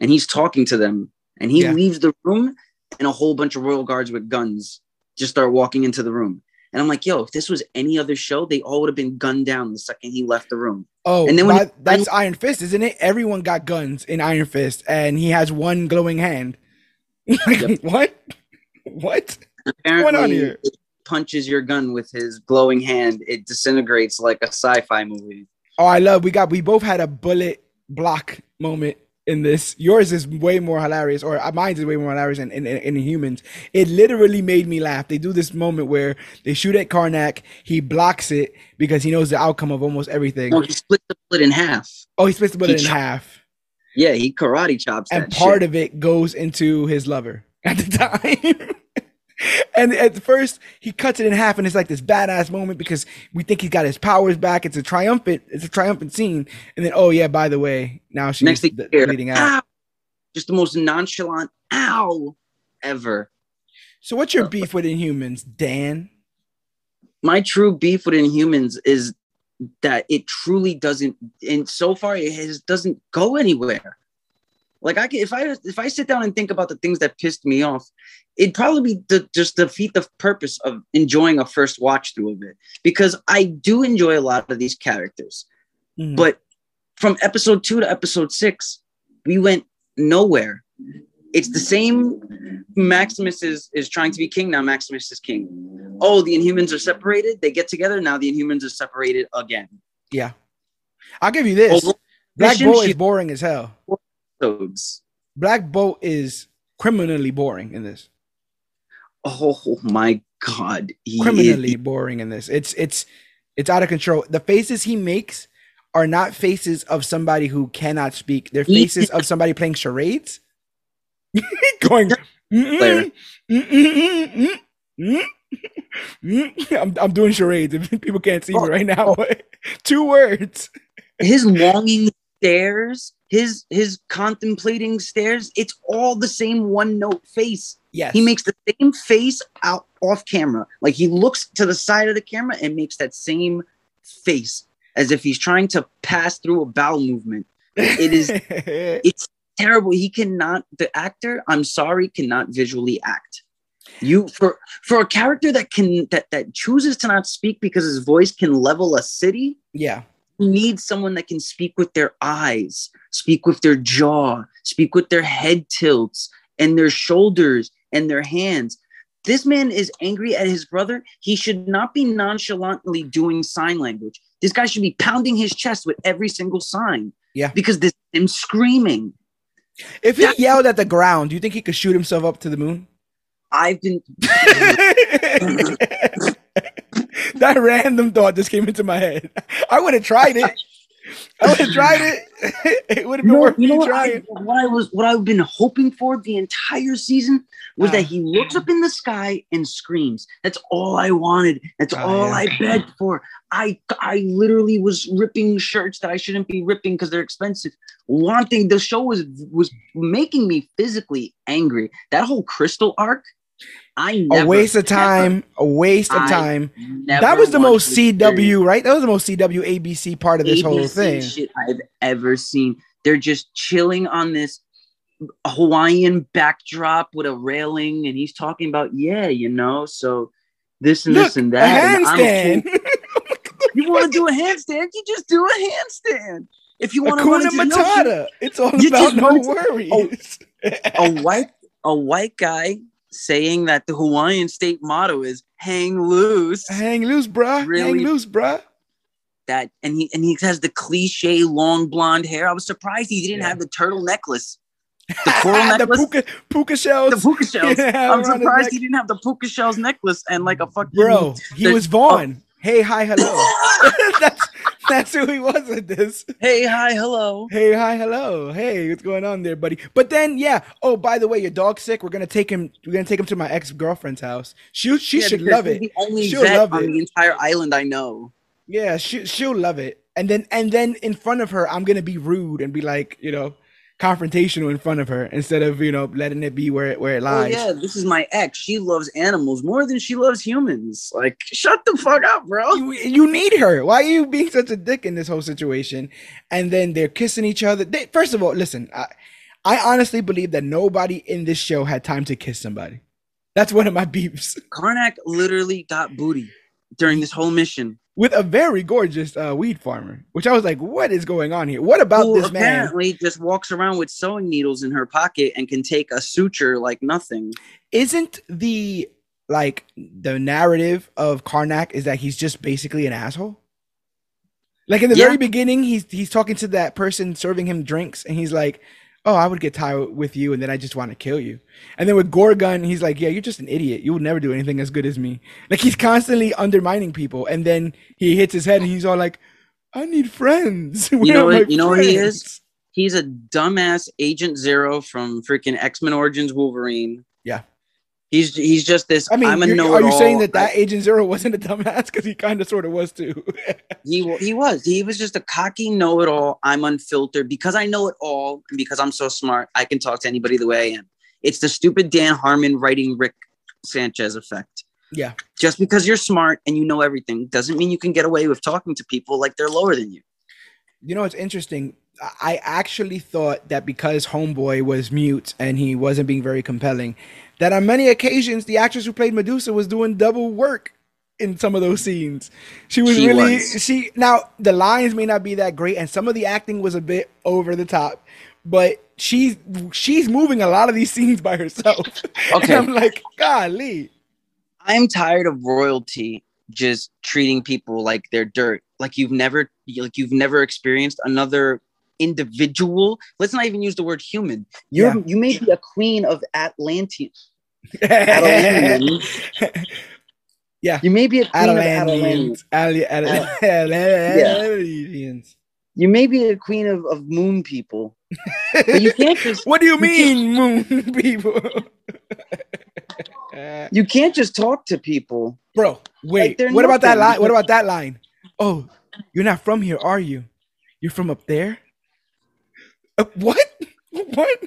and he's talking to them, and he yeah. leaves the room, and a whole bunch of royal guards with guns just start walking into the room. And I'm like, yo, if this was any other show, they all would have been gunned down the second he left the room. Oh, and then when he, that's Iron Fist, isn't it? Everyone got guns in Iron Fist, and he has one glowing hand. like, what? What? Apparently, What's going on here? punches your gun with his glowing hand. It disintegrates like a sci-fi movie. Oh, I love. We got. We both had a bullet block moment in this. Yours is way more hilarious, or mine is way more hilarious in, in, in, Humans. It literally made me laugh. They do this moment where they shoot at Karnak. He blocks it because he knows the outcome of almost everything. Oh, he splits the bullet in half. Oh, he splits the bullet he in half. Yeah, he karate chops. And part shit. of it goes into his lover at the time. and at first he cuts it in half and it's like this badass moment because we think he's got his powers back. It's a triumphant it's a triumphant scene. And then oh yeah by the way now she's Next the, bleeding out. ow! just the most nonchalant ow ever. So what's your oh, beef with inhumans dan? My true beef with inhumans is that it truly doesn't and so far it has, doesn't go anywhere like I can, if I if I sit down and think about the things that pissed me off, it'd probably be the, just defeat the purpose of enjoying a first watch through of it. Because I do enjoy a lot of these characters, mm. but from episode two to episode six, we went nowhere. It's the same. Maximus is is trying to be king now. Maximus is king. Oh, the Inhumans are separated. They get together now. The Inhumans are separated again. Yeah, I'll give you this. Black Bolt is boring as hell episodes. Black Bolt is criminally boring in this. Oh my god, he criminally is. boring in this. It's it's it's out of control. The faces he makes are not faces of somebody who cannot speak. They're faces of somebody playing charades. Going. Mm-mm, mm-mm, mm-mm, I'm I'm doing charades. If people can't see me oh. right now, oh. two words. His longing stares, his his contemplating stares, it's all the same one note face. Yes. He makes the same face out off camera. Like he looks to the side of the camera and makes that same face as if he's trying to pass through a bowel movement. It is it's terrible. He cannot the actor, I'm sorry, cannot visually act. You for for a character that can that that chooses to not speak because his voice can level a city. Yeah need someone that can speak with their eyes, speak with their jaw, speak with their head tilts and their shoulders and their hands. This man is angry at his brother. He should not be nonchalantly doing sign language. This guy should be pounding his chest with every single sign. Yeah. Because this him screaming. If he that, yelled at the ground, do you think he could shoot himself up to the moon? I've been that random thought just came into my head. I would have tried it. I would have tried it. it would have been no, worth you know me what trying. I, what I was, what I've been hoping for the entire season was that he looks up in the sky and screams. That's all I wanted. That's uh, all yeah. I begged for. I, I literally was ripping shirts that I shouldn't be ripping because they're expensive. Wanting the show was was making me physically angry. That whole crystal arc I a waste of time, never, a waste of time. That was the most CW, right? That was the most CW ABC part of this ABC whole thing. Shit I've ever seen. They're just chilling on this Hawaiian backdrop with a railing, and he's talking about, yeah, you know, so this and Look, this and that. A handstand. And you want to do a handstand? You just do a handstand. If you want to run Matata, it's all about no oh, worries. a white a white guy saying that the Hawaiian state motto is "Hang loose." Hang loose, bruh. Really, Hang loose, bruh. That and he and he has the cliche long blonde hair. I was surprised he didn't yeah. have the turtle necklace. The coral necklace, the puka, puka shells. The puka shells. Yeah, I'm surprised he didn't have the puka shells necklace and like a fucking bro. He was Vaughn. Oh. Hey, hi, hello. that's that's who he was with this. Hey, hi, hello. Hey, hi, hello. Hey, what's going on there, buddy? But then, yeah. Oh, by the way, your dog's sick. We're gonna take him. We're gonna take him to my ex girlfriend's house. She she yeah, should love it. The only she'll vet love on it. the entire island I know. Yeah, she she'll love it. And then and then in front of her, I'm gonna be rude and be like, you know, confrontational in front of her instead of you know letting it be where it where it oh, lies. Oh, yeah, this is my ex. She loves animals more than she loves humans. Like, shut the fuck up, bro. You, you need her. Why are you being such a dick in this whole situation? And then they're kissing each other. They, first of all, listen, I, I honestly believe that nobody in this show had time to kiss somebody. That's one of my beeps. Karnak literally got booty during this whole mission with a very gorgeous uh, weed farmer, which I was like, what is going on here? What about Who this man? Apparently, just walks around with sewing needles in her pocket and can take a suture like nothing. Isn't the like the narrative of Karnak is that he's just basically an asshole? Like in the yeah. very beginning, he's he's talking to that person serving him drinks, and he's like, oh, I would get tired with you, and then I just want to kill you. And then with Gorgon, he's like, yeah, you're just an idiot. You would never do anything as good as me. Like he's constantly undermining people, and then he hits his head, and he's all like, I need friends. you know what? You know what he is? He's a dumbass Agent Zero from freaking X Men Origins Wolverine. Yeah. He's he's just this. I mean, I'm a know Are you saying that that Agent Zero wasn't a dumbass because he kind of sort of was too? he he was. He was just a cocky know-it-all. I'm unfiltered because I know it all, and because I'm so smart, I can talk to anybody the way I am. It's the stupid Dan Harmon writing Rick Sanchez effect. Yeah. Just because you're smart and you know everything doesn't mean you can get away with talking to people like they're lower than you. You know, it's interesting. I actually thought that because Homeboy was mute and he wasn't being very compelling, that on many occasions the actress who played Medusa was doing double work in some of those scenes. She was she really was. she now the lines may not be that great and some of the acting was a bit over the top, but she's she's moving a lot of these scenes by herself. Okay. And I'm like, golly. I'm tired of royalty just treating people like they're dirt. Like you've never like you've never experienced another individual. Let's not even use the word human. You yeah. you may be a queen of Atlanteans. yeah. You may be a queen Atalantians. of uh, Atlanteans. You may be a queen of, of moon people. but you can't just What do you mean moon people? you can't just talk to people. Bro, wait. Like what about that line? What about that line? Oh, you're not from here, are you? You're from up there? Uh, what? What?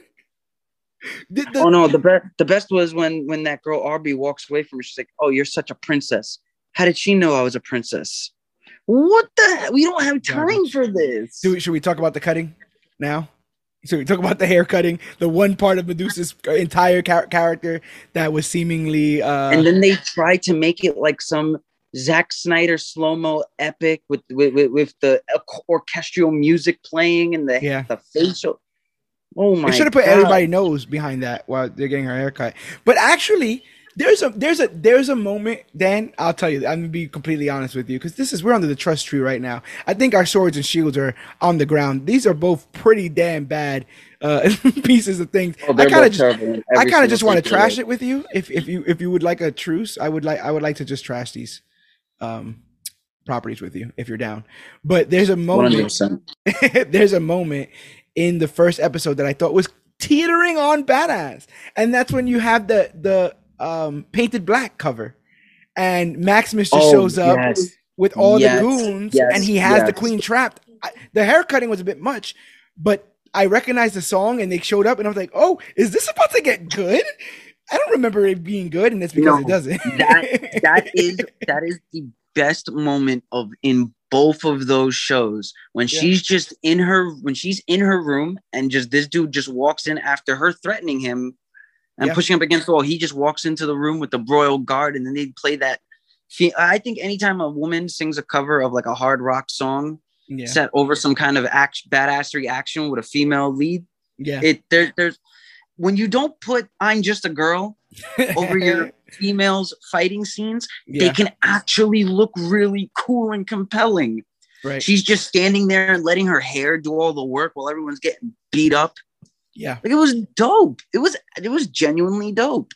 The, the, oh no, the best the best was when when that girl Arby walks away from her. She's like, "Oh, you're such a princess. How did she know I was a princess? What the? We don't have time for this. Should we, should we talk about the cutting now? So we talk about the hair cutting, the one part of Medusa's entire char- character that was seemingly. Uh, and then they try to make it like some Zack Snyder slow mo epic with, with with, with the orchestral music playing and the yeah. the facial. Oh my! They should have put God. everybody knows behind that while they're getting her haircut. But actually, there's a there's a there's a moment. Dan, I'll tell you. I'm gonna be completely honest with you because this is we're under the trust tree right now. I think our swords and shields are on the ground. These are both pretty damn bad uh, pieces of things. Oh, I kind of just I kind of just want to trash it with you. If if you if you would like a truce, I would like I would like to just trash these um properties with you if you're down. But there's a moment there's a moment in the first episode that I thought was teetering on badass. And that's when you have the the um painted black cover. And Maximus just oh, shows up yes. with all yes. the goons yes. and he has the queen trapped. I, the hair cutting was a bit much, but I recognized the song and they showed up and I was like, "Oh, is this about to get good?" I don't remember it being good, and it's because no, it doesn't. that that is that is the best moment of in both of those shows when yeah. she's just in her when she's in her room and just this dude just walks in after her threatening him and yeah. pushing up against the wall. He just walks into the room with the royal guard, and then they play that. I think anytime a woman sings a cover of like a hard rock song yeah. set over some kind of act badassery action with a female lead, yeah, it there, there's when you don't put "I'm just a girl" over your females fighting scenes, yeah. they can actually look really cool and compelling. Right. She's just standing there and letting her hair do all the work while everyone's getting beat up. Yeah. Like it was dope. It was it was genuinely dope.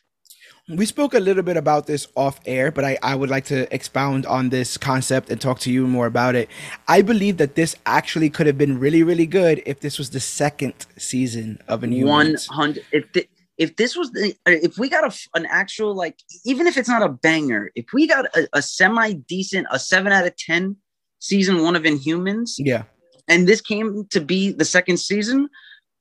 We spoke a little bit about this off air, but I, I would like to expound on this concept and talk to you more about it. I believe that this actually could have been really, really good if this was the second season of a new one hundred. If the, if this was the if we got a, an actual like even if it's not a banger if we got a, a semi decent a seven out of ten season one of inhumans yeah and this came to be the second season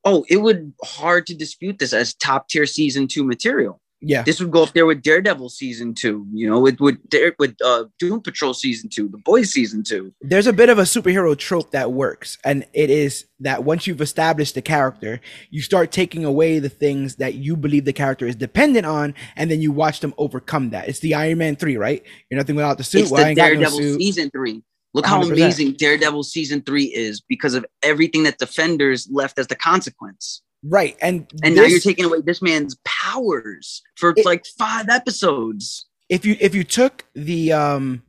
oh it would hard to dispute this as top tier season two material yeah, this would go up there with Daredevil season two. You know, with with with uh, Doom Patrol season two, The Boys season two. There's a bit of a superhero trope that works, and it is that once you've established the character, you start taking away the things that you believe the character is dependent on, and then you watch them overcome that. It's the Iron Man three, right? You're nothing without the suit. It's well, the Daredevil no season three. Look how 100%. amazing Daredevil season three is because of everything that Defenders left as the consequence. Right. And and this, now you're taking away this man's powers for it, like five episodes. If you if you took the um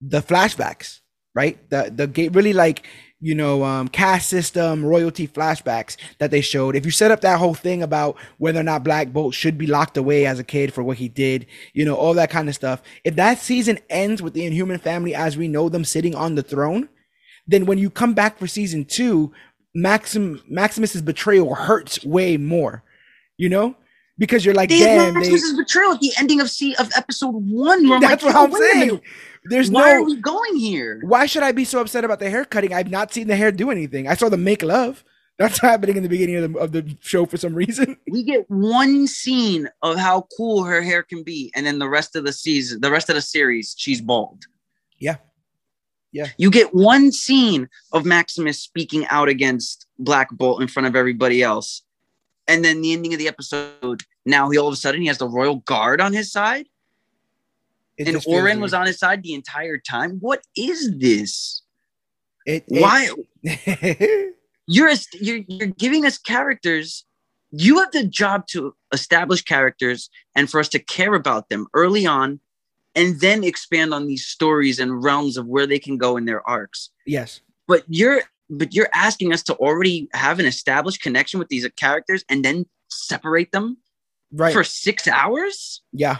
the flashbacks, right? The the gate really like you know, um, caste system, royalty flashbacks that they showed. If you set up that whole thing about whether or not Black Bolt should be locked away as a kid for what he did, you know, all that kind of stuff. If that season ends with the Inhuman family as we know them sitting on the throne, then when you come back for season two, Maxim Maximus's betrayal hurts way more, you know, because you're like, they damn, Maximus's they... betrayal at the ending of see of episode one. That's like, what I'm saying. There's no why no. are we going here? Why should I be so upset about the hair cutting? I've not seen the hair do anything. I saw them make love. That's happening in the beginning of the, of the show for some reason. We get one scene of how cool her hair can be, and then the rest of the season, the rest of the series, she's bald. Yeah. Yeah. You get one scene of Maximus speaking out against Black Bolt in front of everybody else. And then the ending of the episode, now he all of a sudden he has the royal guard on his side. It and Auran was on his side the entire time. What is this? It, Why? you're, a, you're you're giving us characters. You have the job to establish characters and for us to care about them early on, and then expand on these stories and realms of where they can go in their arcs. Yes. But you're but you're asking us to already have an established connection with these characters and then separate them right. for six hours. Yeah.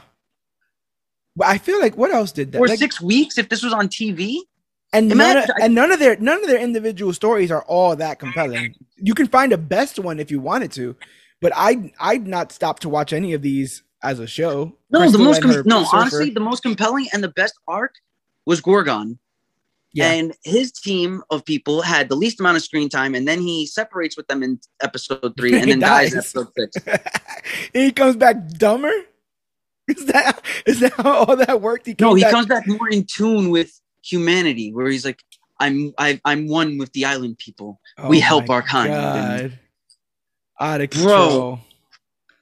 I feel like what else did that? Or like, six weeks if this was on TV. And none, of, and none of their none of their individual stories are all that compelling. You can find a best one if you wanted to, but I I'd not stop to watch any of these as a show. No, Crystal the most com- no, surfer. honestly, the most compelling and the best arc was Gorgon. Yeah. And his team of people had the least amount of screen time, and then he separates with them in episode three, and then dies. dies in episode six. he comes back dumber. Is that is that how all that worked? He no, he back- comes back more in tune with humanity, where he's like, "I'm I, I'm one with the island people. Oh we help our kind." God. Out of control. Bro,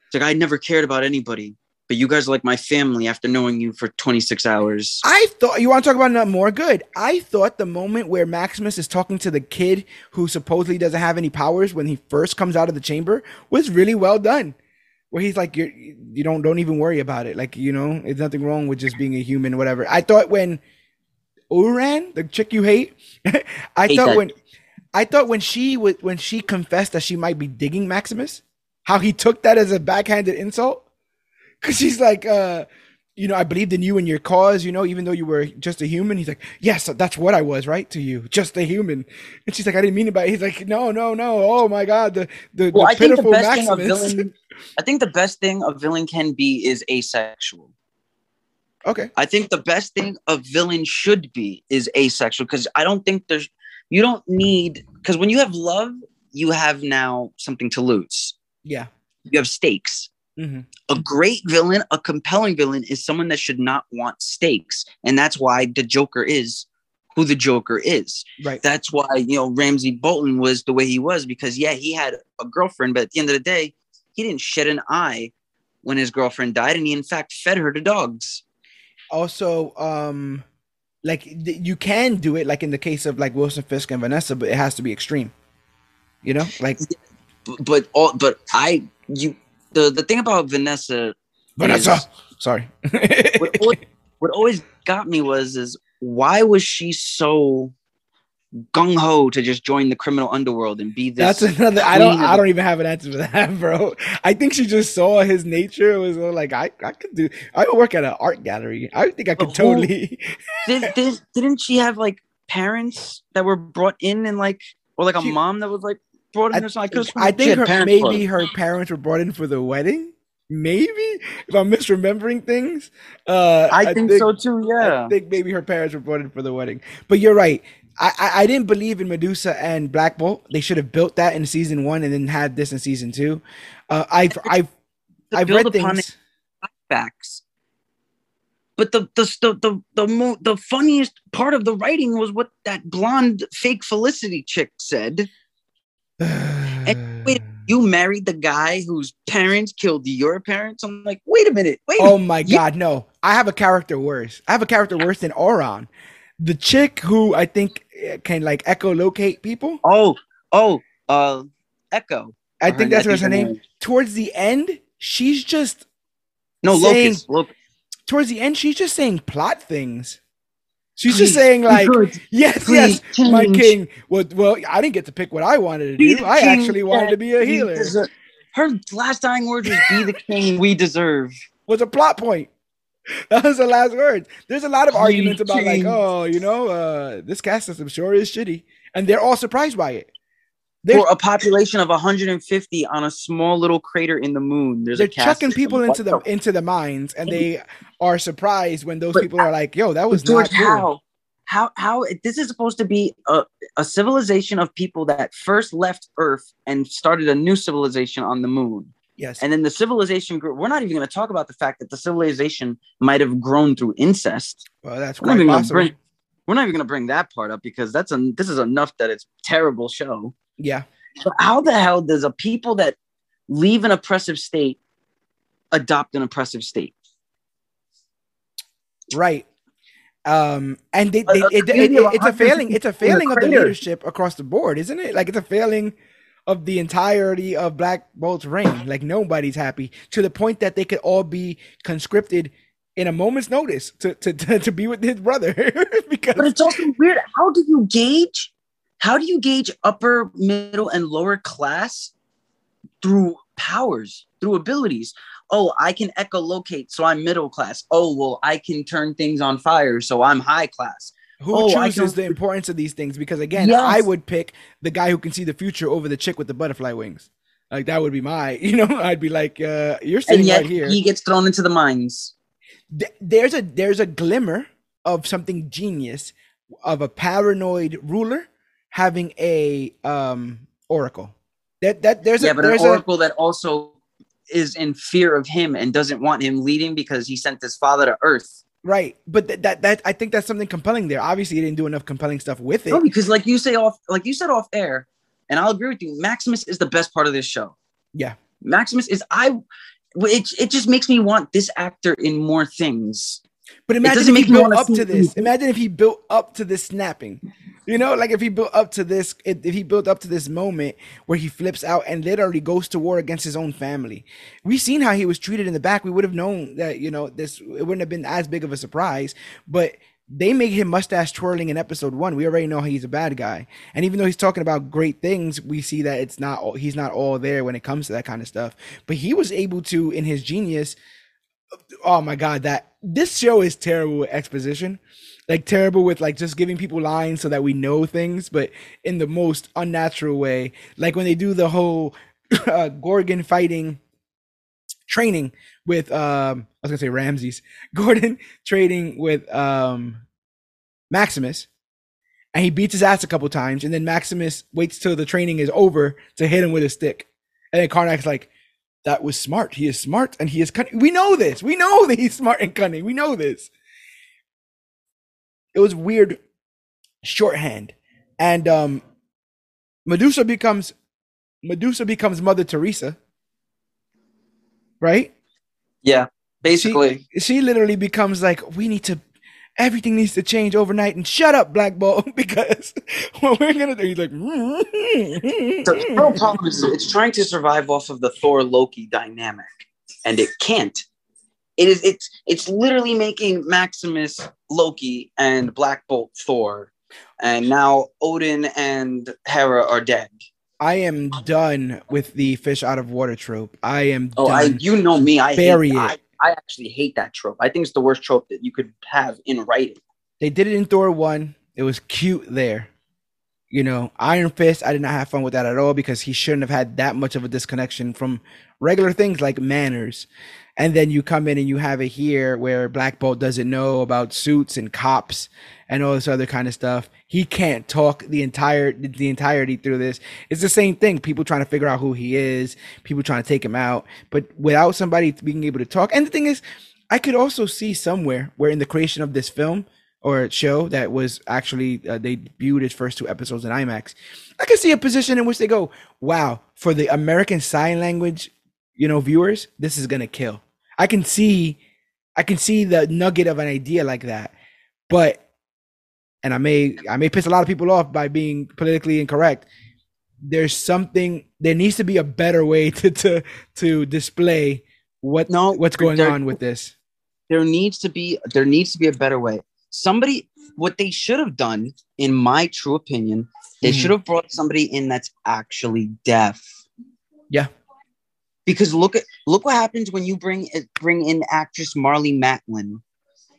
it's like I never cared about anybody, but you guys are like my family after knowing you for 26 hours. I thought you want to talk about nothing more good. I thought the moment where Maximus is talking to the kid who supposedly doesn't have any powers when he first comes out of the chamber was really well done where he's like, "You're you don't don't even worry about it. Like you know, it's nothing wrong with just being a human, whatever." I thought when Auran, the chick you hate, I hate thought that. when I thought when she was when she confessed that she might be digging Maximus, how he took that as a backhanded insult, because she's like, uh, you know, I believed in you and your cause, you know, even though you were just a human. He's like, yes, that's what I was, right? To you, just a human. And she's like, I didn't mean it by. He's like, no, no, no. Oh my God, the the, well, the I pitiful think the best Maximus. Thing a villain, I think the best thing a villain can be is asexual. Okay. I think the best thing a villain should be is asexual because I don't think there's you don't need because when you have love, you have now something to lose. Yeah. You have stakes. Mm-hmm. A great villain, a compelling villain, is someone that should not want stakes, and that's why the Joker is who the Joker is. Right. That's why you know Ramsay Bolton was the way he was because yeah, he had a girlfriend, but at the end of the day, he didn't shed an eye when his girlfriend died, and he in fact fed her to dogs. Also, um, like you can do it, like in the case of like Wilson Fisk and Vanessa, but it has to be extreme. You know, like. But all, but I you the the thing about Vanessa. Vanessa, is, sorry. what, always, what always got me was is why was she so gung ho to just join the criminal underworld and be this. That's another. I don't. I don't even have an answer for that, bro. I think she just saw his nature. It was like I. I could do. I would work at an art gallery. I think I could totally. did, did, didn't she have like parents that were brought in and like, or like a she, mom that was like brought in? I, or something? I, I think her, maybe her parents were brought in for the wedding. Maybe if I'm misremembering things, uh, I, think think so too. Yeah, I think maybe her parents were brought in for the wedding. But you're right. I, I, I didn't believe in Medusa and Black Bolt. They should have built that in season one and then had this in season two. Uh, I've I've I've read things. Facts. But the the the the the, mo- the funniest part of the writing was what that blonde fake Felicity chick said. And wait, you married the guy whose parents killed your parents? I'm like, wait a minute, wait. Oh my god, no! I have a character worse. I have a character worse than Auran the chick who I think eh, can like echolocate people. Oh, oh, uh, Echo. I think that's what's her name. name. Towards the end, she's just no saying, locust. Towards the end, she's just saying plot things. She's please, just saying like, yes, please, yes, change. my king. Well, well, I didn't get to pick what I wanted to do. I actually wanted to be a healer. Her last dying words was "Be the king we deserve." Was a plot point. That was the last word. There's a lot of arguments about like, oh, you know, uh, this caste system sure is shitty, and they're all surprised by it. There's, For a population of 150 on a small little crater in the moon, there's they're chucking people into the, the into the mines, and they are surprised when those people are like, "Yo, that was George, not cool." How? How, how this is supposed to be a, a civilization of people that first left Earth and started a new civilization on the moon. Yes. And then the civilization grew. We're not even going to talk about the fact that the civilization might have grown through incest. Well, that's quite possible. Bring, we're not even going to bring that part up because that's a this is enough that it's terrible show. Yeah. But how the hell does a people that leave an oppressive state adopt an oppressive state? Right. Um, and they, they, it, it, it, it's a failing. It's a failing of the leadership across the board, isn't it? Like it's a failing of the entirety of Black Bolt's reign. Like nobody's happy to the point that they could all be conscripted in a moment's notice to to, to, to be with his brother. because but it's also weird. How do you gauge how do you gauge upper, middle, and lower class through powers, through abilities? Oh, I can echolocate, so I'm middle class. Oh, well, I can turn things on fire, so I'm high class. Who oh, chooses the importance of these things? Because again, yes. I would pick the guy who can see the future over the chick with the butterfly wings. Like that would be my, you know, I'd be like, uh, you're sitting right here. He gets thrown into the mines. There's a there's a glimmer of something genius of a paranoid ruler having a um oracle. That that there's yeah, a, but there's an oracle a, that also is in fear of him and doesn't want him leading because he sent his father to Earth. Right, but th- that that I think that's something compelling there. Obviously, he didn't do enough compelling stuff with it. No, because like you say off, like you said off air, and I'll agree with you. Maximus is the best part of this show. Yeah, Maximus is I. It it just makes me want this actor in more things. But imagine if he built up to this. Imagine if he built up to this snapping. You know, like if he built up to this, if he built up to this moment where he flips out and literally goes to war against his own family. We've seen how he was treated in the back. We would have known that, you know, this it wouldn't have been as big of a surprise. But they make him mustache twirling in episode one. We already know he's a bad guy, and even though he's talking about great things, we see that it's not he's not all there when it comes to that kind of stuff. But he was able to, in his genius, oh my god, that this show is terrible with exposition. Like terrible with like just giving people lines so that we know things, but in the most unnatural way. Like when they do the whole uh, Gorgon fighting training with um I was gonna say Ramses. Gorgon trading with um Maximus and he beats his ass a couple times and then Maximus waits till the training is over to hit him with a stick. And then Karnak's like that was smart he is smart and he is cunning we know this we know that he's smart and cunning we know this it was weird shorthand. And um Medusa becomes Medusa becomes Mother Teresa. Right? Yeah, basically. She, she literally becomes like, we need to everything needs to change overnight and shut up, Black Bolt, because what we're gonna do, he's like the real problem is it's trying to survive off of the Thor Loki dynamic, and it can't it is it's it's literally making Maximus Loki and Black Bolt Thor, and now Odin and Hera are dead. I am done with the fish out of water trope. I am. Oh, done. I you know me. I bury hate, it. I, I actually hate that trope. I think it's the worst trope that you could have in writing. They did it in Thor one. It was cute there. You know, Iron Fist, I did not have fun with that at all because he shouldn't have had that much of a disconnection from regular things like manners and then you come in and you have it here where Black Bolt doesn't know about suits and cops and all this other kind of stuff. He can't talk the entire the entirety through this. It's the same thing. People trying to figure out who he is, people trying to take him out, but without somebody being able to talk. And the thing is, I could also see somewhere where in the creation of this film or show that was actually uh, they viewed its first two episodes in IMAX. I could see a position in which they go, "Wow, for the American Sign Language, you know, viewers, this is gonna kill." I can see I can see the nugget of an idea like that. But and I may I may piss a lot of people off by being politically incorrect. There's something there needs to be a better way to to to display what no, what's going there, on with this. There needs to be there needs to be a better way. Somebody what they should have done, in my true opinion, they mm-hmm. should have brought somebody in that's actually deaf. Yeah. Because look at look what happens when you bring bring in actress Marlee Matlin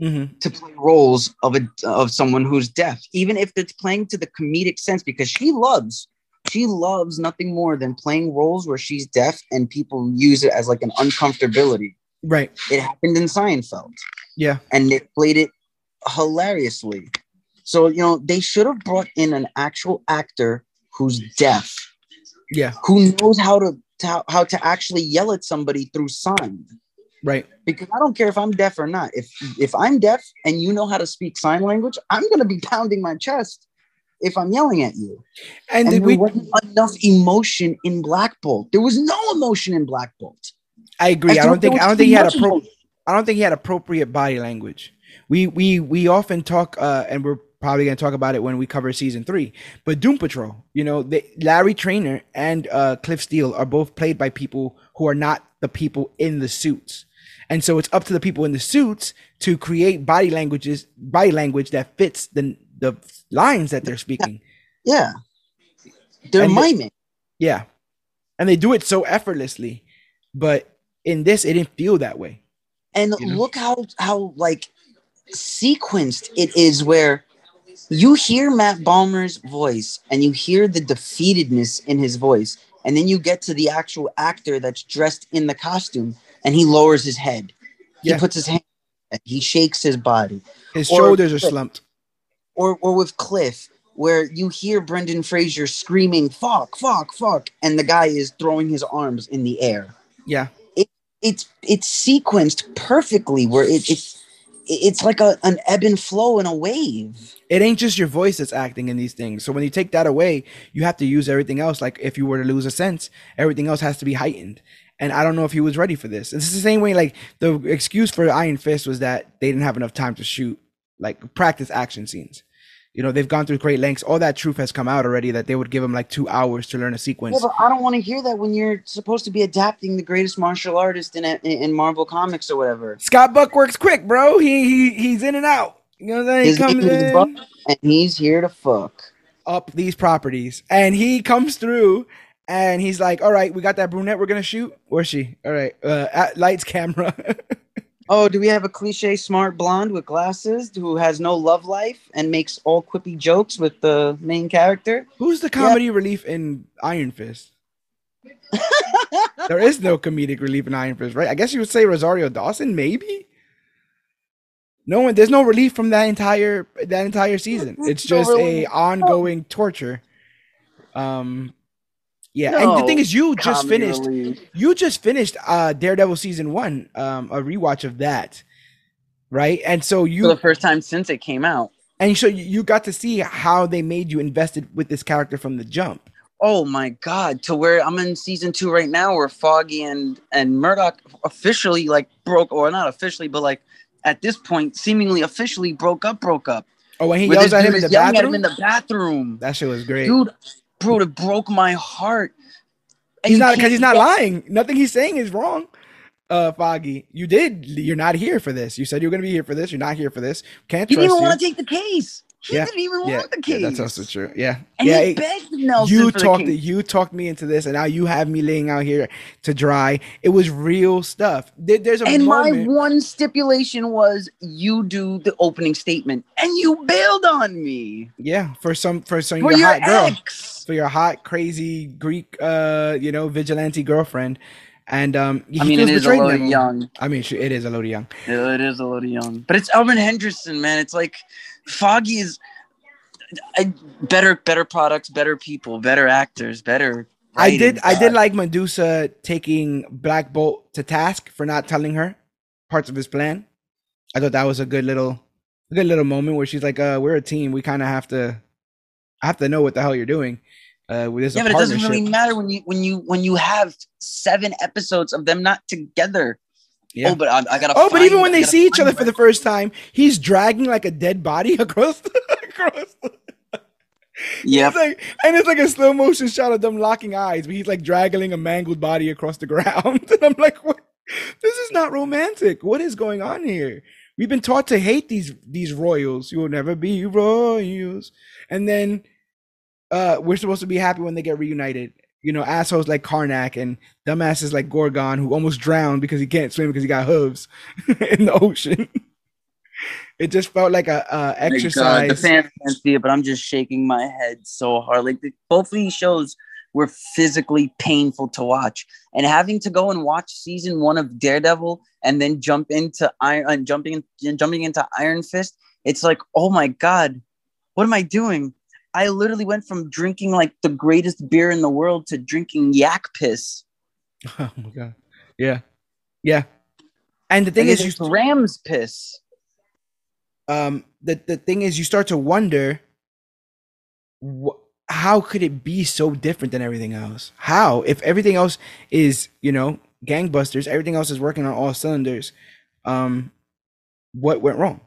mm-hmm. to play roles of a of someone who's deaf, even if it's playing to the comedic sense, because she loves she loves nothing more than playing roles where she's deaf and people use it as like an uncomfortability. Right. It happened in Seinfeld. Yeah. And they played it hilariously. So, you know, they should have brought in an actual actor who's deaf. Yeah. Who knows how to, to how to actually yell at somebody through sign. Right. Because I don't care if I'm deaf or not. If if I'm deaf and you know how to speak sign language, I'm gonna be pounding my chest if I'm yelling at you. And, and there we, wasn't enough emotion in Black Bolt. There was no emotion in Black Bolt. I agree. I, I don't think I don't think he had a pro- I don't think he had appropriate body language. We we we often talk, uh, and we're probably going to talk about it when we cover season three. But Doom Patrol, you know, they, Larry Trainer and uh, Cliff Steele are both played by people who are not the people in the suits. And so it's up to the people in the suits to create body languages, body language that fits the the lines that they're speaking. Yeah, they're and miming. The, yeah, and they do it so effortlessly, but in this, it didn't feel that way. And you know? look how how like sequenced it is, where you hear Matt Bomer's voice and you hear the defeatedness in his voice, and then you get to the actual actor that's dressed in the costume and he lowers his head. He yeah. puts his hand, he shakes his body. His or shoulders are slumped. Or, or with Cliff, where you hear Brendan Fraser screaming, fuck, fuck, fuck, and the guy is throwing his arms in the air. Yeah. It, it's it's sequenced perfectly where it, it's it's like a, an ebb and flow in a wave. It ain't just your voice that's acting in these things. So when you take that away, you have to use everything else. Like if you were to lose a sense, everything else has to be heightened. And I don't know if he was ready for this. It's the same way, like the excuse for Iron Fist was that they didn't have enough time to shoot like practice action scenes. You know, they've gone through great lengths. All that truth has come out already that they would give him like two hours to learn a sequence. Yeah, but I don't want to hear that when you're supposed to be adapting the greatest martial artist in in Marvel Comics or whatever. Scott Buck works quick, bro. He, he he's in and out. You know what I'm saying? He comes in, Buck, and he's here to fuck up these properties, and he comes through and he's like, "All right, we got that brunette we're gonna shoot. Where's she? All right, uh, lights, camera." oh, do we have a cliche smart blonde with glasses who has no love life and makes all quippy jokes with the main character? Who's the comedy yeah. relief in Iron Fist? there is no comedic relief in Iron Fist, right? I guess you would say Rosario Dawson, maybe. No one, there's no relief from that entire that entire season. It's just a ongoing torture. Um, yeah, no, and the thing is, you just finished. Relief. You just finished uh Daredevil season one, um, a rewatch of that, right? And so you for the first time since it came out, and so you got to see how they made you invested with this character from the jump. Oh my god! To where I'm in season two right now, where Foggy and and Murdock officially like broke, or not officially, but like at this point, seemingly officially broke up, broke up. Oh, when he yells at him in the bathroom. At him in the bathroom. That shit was great, dude bro, it broke my heart. And he's not because he's not lying. Nothing he's saying is wrong. Uh, Foggy, you did. You're not here for this. You said you were going to be here for this. You're not here for this. Can't you didn't even want to take the case. He yeah. didn't even yeah. want the case. Yeah, that's also true. Yeah. And yeah. he begged Nelson you talked you talked me into this, and now you have me laying out here to dry. It was real stuff. There, there's a and moment. my one stipulation was you do the opening statement, and you bailed on me. Yeah, for some for some for your, hot girl, for your hot crazy Greek, uh, you know, vigilante girlfriend. And um, I mean, it is a little young. I mean, it is a little young. It is a little young, but it's Elvin Henderson, man. It's like Foggy is I, better, better products, better people, better actors, better. Writing. I did, I did like Medusa taking Black Bolt to task for not telling her parts of his plan. I thought that was a good little, a good little moment where she's like, "Uh, we're a team. We kind of have to, I have to know what the hell you're doing." Uh, with yeah, but it doesn't really matter when you when you when you have seven episodes of them not together. Yeah. Oh, but I, I gotta. Oh, but even when they see each other for the first time, he's dragging like a dead body across the, across. The, yeah, like, and it's like a slow motion shot of them locking eyes, but he's like dragging a mangled body across the ground, and I'm like, what? This is not romantic. What is going on here? We've been taught to hate these these royals. You will never be royals. And then uh we're supposed to be happy when they get reunited. You know, assholes like Karnak and dumbasses like Gorgon who almost drowned because he can't swim because he got hooves in the ocean. it just felt like a, a exercise. God, the fans can't see it, but I'm just shaking my head so hard. Like the, both of these shows were physically painful to watch, and having to go and watch season one of Daredevil and then jump into Iron, uh, jumping jumping into Iron Fist, it's like, oh my god, what am I doing? I literally went from drinking like the greatest beer in the world to drinking yak piss. Oh my god! Yeah, yeah. And the thing and is, you Rams piss um, the the thing is, you start to wonder, wh- how could it be so different than everything else? How, if everything else is, you know, gangbusters, everything else is working on all cylinders, um, what went wrong?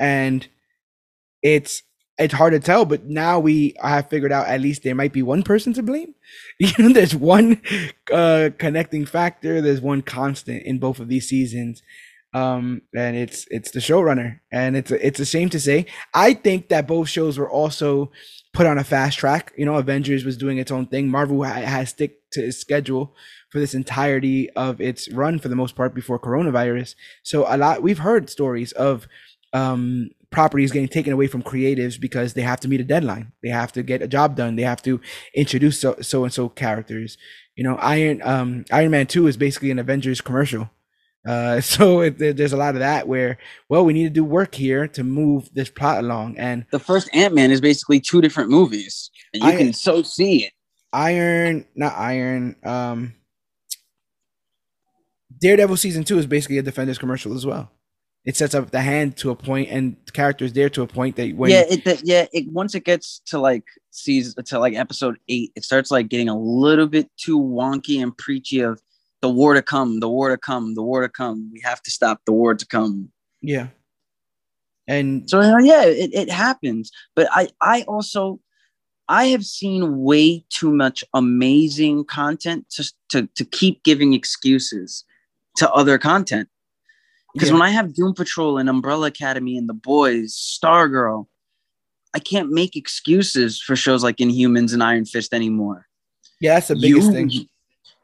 And it's it's hard to tell, but now we have figured out at least there might be one person to blame. You know, there's one uh, connecting factor, there's one constant in both of these seasons, um, and it's it's the showrunner, and it's a, it's a shame to say. I think that both shows were also put on a fast track. You know, Avengers was doing its own thing. Marvel ha- has stick to its schedule for this entirety of its run for the most part before coronavirus. So a lot we've heard stories of um, properties getting taken away from creatives because they have to meet a deadline. They have to get a job done. They have to introduce so so and so characters. You know, Iron um, Iron Man Two is basically an Avengers commercial. Uh, so it, there's a lot of that where, well, we need to do work here to move this plot along. And the first Ant Man is basically two different movies, and you can so see it. Iron, not Iron. Um, Daredevil season two is basically a Defenders commercial as well. It sets up the hand to a point, and the characters there to a point that when yeah, it, yeah, it once it gets to like season to like episode eight, it starts like getting a little bit too wonky and preachy of the war to come, the war to come, the war to come. We have to stop the war to come. Yeah. And so uh, yeah, it, it happens. But I I also I have seen way too much amazing content to to, to keep giving excuses to other content. Because yeah. when I have Doom Patrol and Umbrella Academy and The Boys, Stargirl, I can't make excuses for shows like Inhumans and Iron Fist anymore. Yeah, that's the biggest you, thing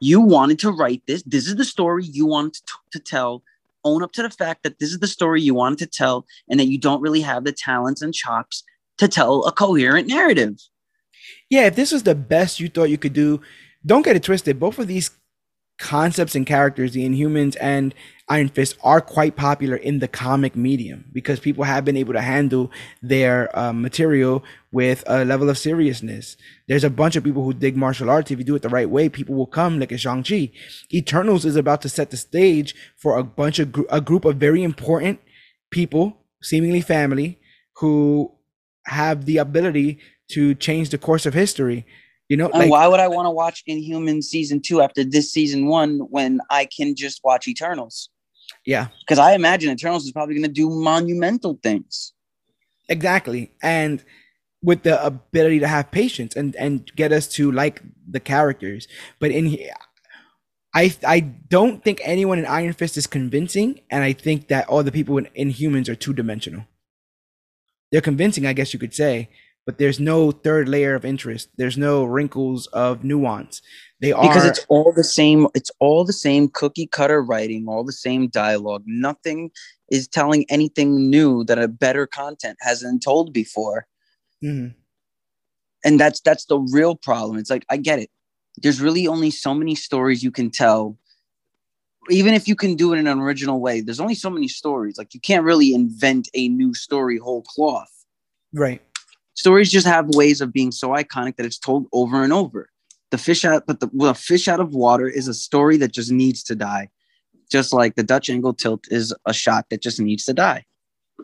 you wanted to write this. This is the story you wanted to, to tell. Own up to the fact that this is the story you wanted to tell and that you don't really have the talents and chops to tell a coherent narrative. Yeah, if this was the best you thought you could do, don't get it twisted. Both of these concepts and characters, the Inhumans and Iron Fist, are quite popular in the comic medium because people have been able to handle their uh, material with a level of seriousness. There's a bunch of people who dig martial arts. If you do it the right way, people will come, like a Shang-Chi. Eternals is about to set the stage for a bunch of gr- a group of very important people, seemingly family, who have the ability to change the course of history. You know, like, why would I want to watch Inhuman season two after this season one when I can just watch Eternals? Yeah, because I imagine Eternals is probably going to do monumental things. Exactly, and with the ability to have patience and and get us to like the characters. But in here, I I don't think anyone in Iron Fist is convincing, and I think that all the people in Inhumans are two dimensional. They're convincing, I guess you could say, but there's no third layer of interest. There's no wrinkles of nuance. They are because it's all the same. It's all the same cookie cutter writing, all the same dialogue. Nothing is telling anything new that a better content hasn't told before. Mm-hmm. And that's that's the real problem. It's like I get it. There's really only so many stories you can tell. Even if you can do it in an original way, there's only so many stories. Like you can't really invent a new story whole cloth. Right stories just have ways of being so iconic that it's told over and over. The fish out, but the well, fish out of water is a story that just needs to die, just like the Dutch angle tilt is a shot that just needs to die.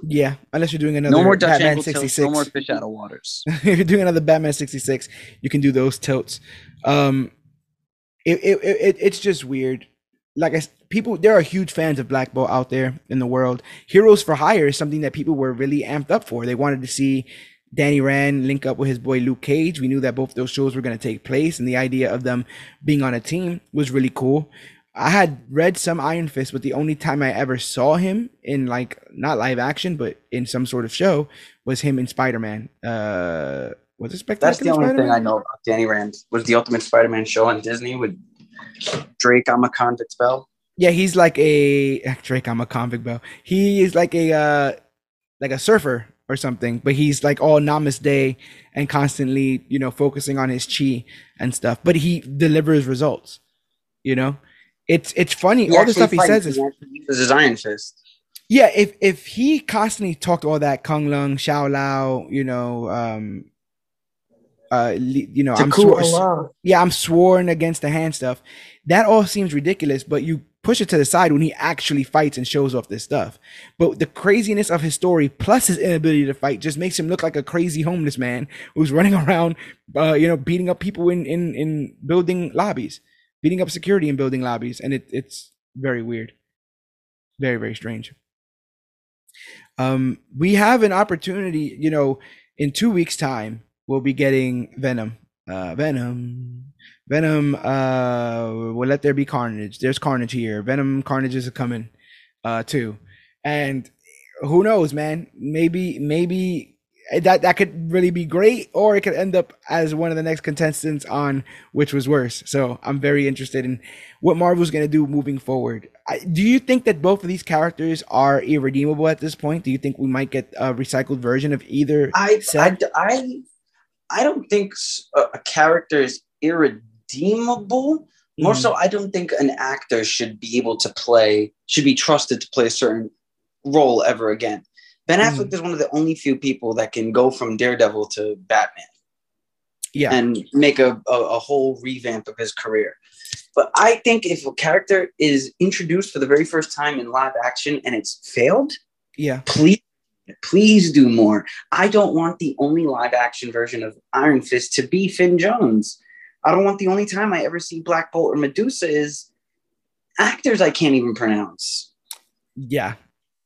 Yeah, unless you're doing another no more Dutch Batman angle 66. Tilt, no more fish out of waters. if you're doing another Batman 66, you can do those tilts. Um, it, it, it it's just weird. Like I people, there are huge fans of Black Bolt out there in the world. Heroes for Hire is something that people were really amped up for. They wanted to see Danny Rand link up with his boy Luke Cage. We knew that both those shows were going to take place, and the idea of them being on a team was really cool. I had read some Iron Fist, but the only time I ever saw him in like not live action, but in some sort of show was him in Spider Man. Uh, was it Spectacular? That's the only Spider-Man? thing I know about Danny Rand. Was the Ultimate Spider Man show on Disney with Drake I'm a convict bell? Yeah, he's like a Drake I'm a convict bell. He is like a uh, like a surfer or something, but he's like all namaste and constantly, you know, focusing on his chi and stuff. But he delivers results. You know, it's it's funny. He all the stuff he says is his Iron Fist. Yeah, if if he constantly talked all that Kunlun, Shao Lao, you know, um, uh, you know, I'm swor- yeah, I'm sworn against the hand stuff. That all seems ridiculous, but you push it to the side when he actually fights and shows off this stuff. But the craziness of his story plus his inability to fight just makes him look like a crazy homeless man who's running around, uh, you know, beating up people in in in building lobbies, beating up security in building lobbies, and it it's very weird, very very strange. Um, we have an opportunity, you know, in two weeks' time, we'll be getting Venom. Uh, Venom Venom, uh, will let there be carnage. There's carnage here. Venom carnage is coming, uh, too. And who knows, man? Maybe, maybe that that could really be great, or it could end up as one of the next contestants on which was worse. So I'm very interested in what Marvel's gonna do moving forward. I, do you think that both of these characters are irredeemable at this point? Do you think we might get a recycled version of either? I I, I, I don't think a character is irredeemable redeemable. More mm. so, I don't think an actor should be able to play, should be trusted to play a certain role ever again. Ben Affleck mm. is one of the only few people that can go from Daredevil to Batman. Yeah. And make a, a, a whole revamp of his career. But I think if a character is introduced for the very first time in live action and it's failed, yeah, please please do more. I don't want the only live action version of Iron Fist to be Finn Jones. I don't want the only time I ever see Black Bolt or Medusa is actors I can't even pronounce. Yeah.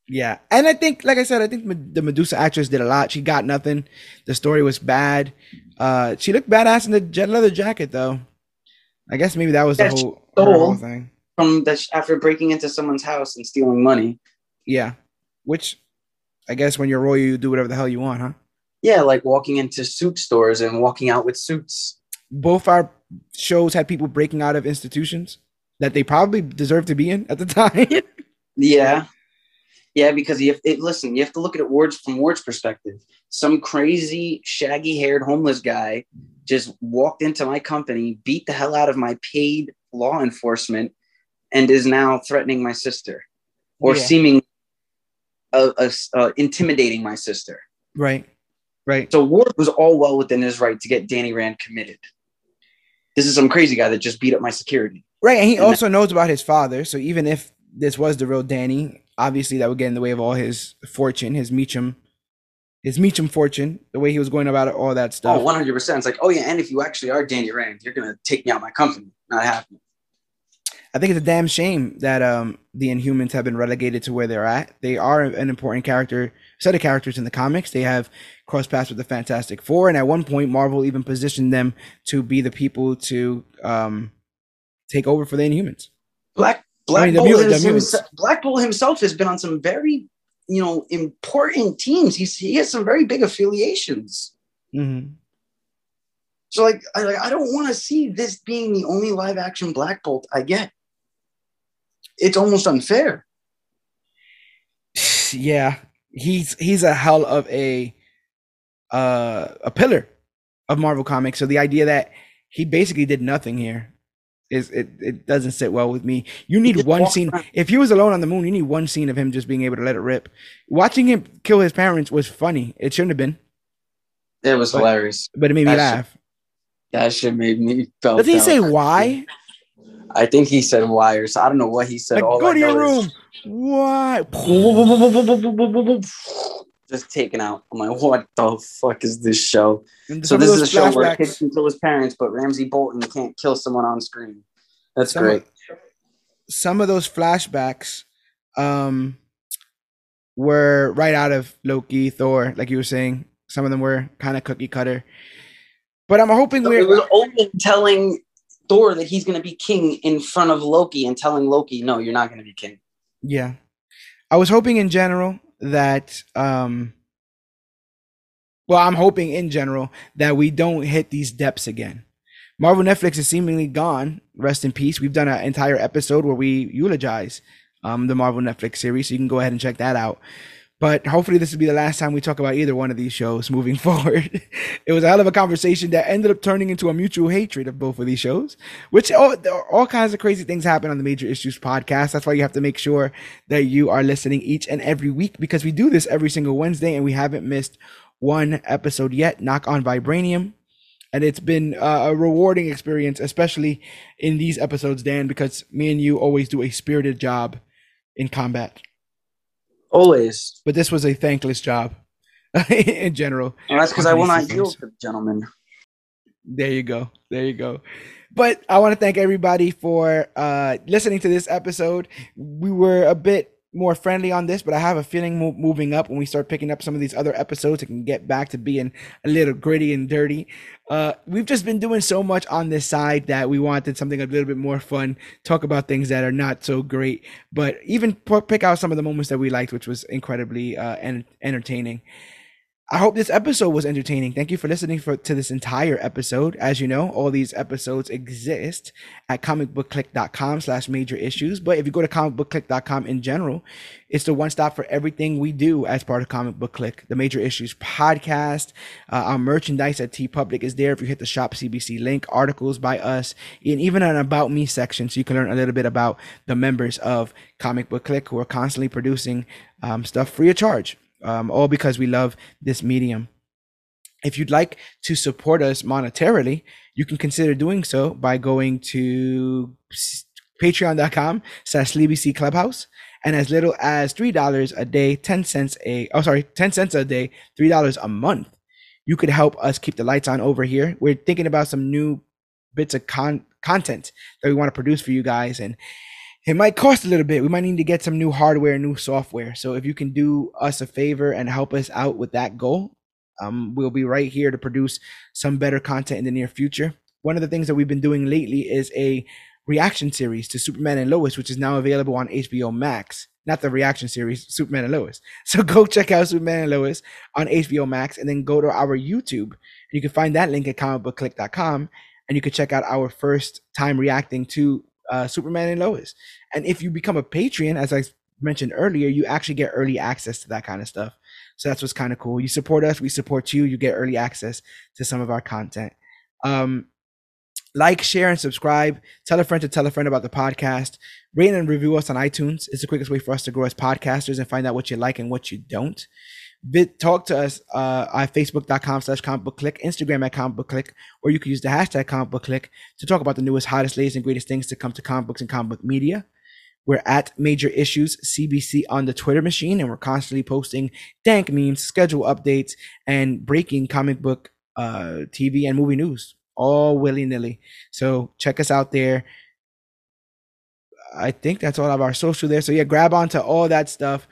Yeah. And I think, like I said, I think the Medusa actress did a lot. She got nothing. The story was bad. Uh, she looked badass in the jet leather jacket, though. I guess maybe that was the whole, whole thing. From the, after breaking into someone's house and stealing money. Yeah. Which I guess when you're royal, you do whatever the hell you want, huh? Yeah, like walking into suit stores and walking out with suits both our shows had people breaking out of institutions that they probably deserve to be in at the time. yeah. Yeah, because you have it, listen, you have to look at it words from Ward's perspective. Some crazy, shaggy haired homeless guy just walked into my company, beat the hell out of my paid law enforcement, and is now threatening my sister or yeah. seeming uh, uh, uh, intimidating my sister. Right. Right. So Ward was all well within his right to get Danny Rand committed this is some crazy guy that just beat up my security. Right, and he and also that- knows about his father. So even if this was the real Danny, obviously that would get in the way of all his fortune, his Meachum, his Meachum fortune, the way he was going about it, all that stuff. Oh, 100 percent. It's like, oh yeah, and if you actually are Danny Rand, you're gonna take me out of my company. Not happening. I think it's a damn shame that um, the Inhumans have been relegated to where they're at. They are an important character, set of characters in the comics. They have crossed paths with the Fantastic Four, and at one point, Marvel even positioned them to be the people to um, take over for the Inhumans. Black Black, I mean, Bolt himself, Black Bolt himself has been on some very, you know, important teams. He's he has some very big affiliations. Mm-hmm. So like, I, like, I don't want to see this being the only live action Black Bolt I get. It's almost unfair. Yeah, he's he's a hell of a uh, a pillar of Marvel Comics. So the idea that he basically did nothing here is it, it doesn't sit well with me. You need one scene. If he was alone on the moon, you need one scene of him just being able to let it rip. Watching him kill his parents was funny. It shouldn't have been. It was but, hilarious. But it made me that laugh. that shit made me felt. Does he say why? I think he said wires. I don't know what he said. Like, go to your room. Why? just taken out. I'm like, what the fuck is this show? So this is a show where kids can kill his parents, but Ramsay Bolton can't kill someone on screen. That's some great. Of, some of those flashbacks um, were right out of Loki, Thor, like you were saying. Some of them were kind of cookie cutter. But I'm hoping so we're. It was Odin telling Thor that he's going to be king in front of Loki and telling Loki, no, you're not going to be king. Yeah. I was hoping in general that, um, well, I'm hoping in general that we don't hit these depths again. Marvel Netflix is seemingly gone. Rest in peace. We've done an entire episode where we eulogize um, the Marvel Netflix series, so you can go ahead and check that out. But hopefully, this will be the last time we talk about either one of these shows moving forward. it was a hell of a conversation that ended up turning into a mutual hatred of both of these shows, which all, all kinds of crazy things happen on the Major Issues podcast. That's why you have to make sure that you are listening each and every week because we do this every single Wednesday and we haven't missed one episode yet. Knock on Vibranium. And it's been uh, a rewarding experience, especially in these episodes, Dan, because me and you always do a spirited job in combat. Always. But this was a thankless job in general. And that's because I will not yield to the gentleman. There you go. There you go. But I want to thank everybody for uh, listening to this episode. We were a bit more friendly on this, but I have a feeling mo- moving up when we start picking up some of these other episodes, it can get back to being a little gritty and dirty. Uh, we've just been doing so much on this side that we wanted something a little bit more fun, talk about things that are not so great, but even p- pick out some of the moments that we liked, which was incredibly uh, en- entertaining. I hope this episode was entertaining. Thank you for listening for, to this entire episode. As you know, all these episodes exist at comicbookclick.com slash major issues. But if you go to comicbookclick.com in general, it's the one stop for everything we do as part of Comic Book Click, the major issues podcast. Uh, our merchandise at T TeePublic is there. If you hit the shop CBC link, articles by us, and even an about me section. So you can learn a little bit about the members of Comic Book Click who are constantly producing um, stuff free of charge um, all because we love this medium. If you'd like to support us monetarily, you can consider doing so by going to patreon.com slash CBC Clubhouse. And as little as $3 a day, 10 cents a, oh, sorry, 10 cents a day, $3 a month, you could help us keep the lights on over here. We're thinking about some new bits of con- content that we want to produce for you guys. And it might cost a little bit. We might need to get some new hardware, new software. So if you can do us a favor and help us out with that goal, um, we'll be right here to produce some better content in the near future. One of the things that we've been doing lately is a reaction series to Superman and Lois, which is now available on HBO Max. Not the reaction series, Superman and Lois. So go check out Superman and Lois on HBO Max and then go to our YouTube. You can find that link at comicbookclick.com and you can check out our first time reacting to uh, Superman and Lois. And if you become a Patreon, as I mentioned earlier, you actually get early access to that kind of stuff. So that's what's kind of cool. You support us, we support you. You get early access to some of our content. Um, like, share, and subscribe. Tell a friend to tell a friend about the podcast. Rate and review us on iTunes. It's the quickest way for us to grow as podcasters and find out what you like and what you don't talk to us uh, at facebook.com slash comic book click, Instagram at comic book click, or you can use the hashtag comic book click to talk about the newest, hottest, latest, and greatest things to come to comic books and comic book media. We're at Major Issues CBC on the Twitter machine, and we're constantly posting dank memes, schedule updates, and breaking comic book uh, TV and movie news all willy nilly. So check us out there. I think that's all of our social there. So yeah, grab onto all that stuff.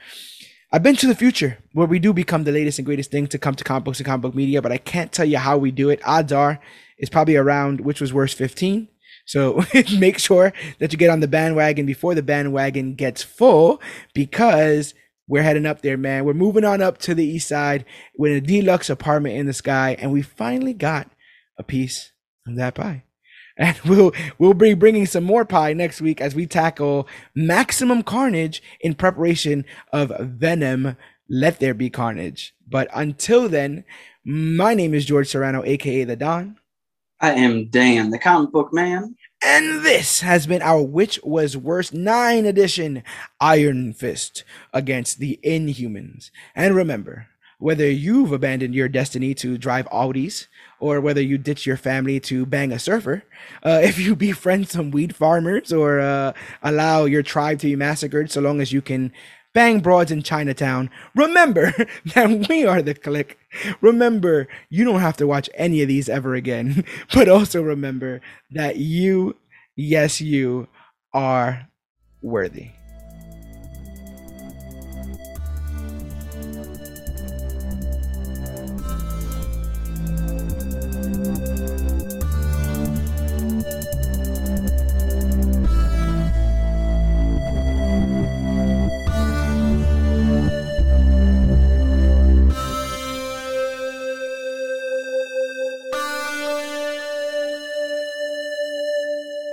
I've been to the future where we do become the latest and greatest thing to come to comic books and comic book media, but I can't tell you how we do it. Odds are it's probably around which was worse 15. So make sure that you get on the bandwagon before the bandwagon gets full because we're heading up there, man. We're moving on up to the east side with a deluxe apartment in the sky, and we finally got a piece of that pie and we'll we'll be bringing some more pie next week as we tackle maximum carnage in preparation of venom let there be carnage. But until then my name is george serrano aka the don. I am dan the comic book man. And this has been our which was worse 9 edition iron fist against the inhumans. And remember whether you've abandoned your destiny to drive Audis or whether you ditch your family to bang a surfer, uh, if you befriend some weed farmers or uh, allow your tribe to be massacred so long as you can bang broads in Chinatown, remember that we are the clique. Remember, you don't have to watch any of these ever again, but also remember that you, yes, you are worthy.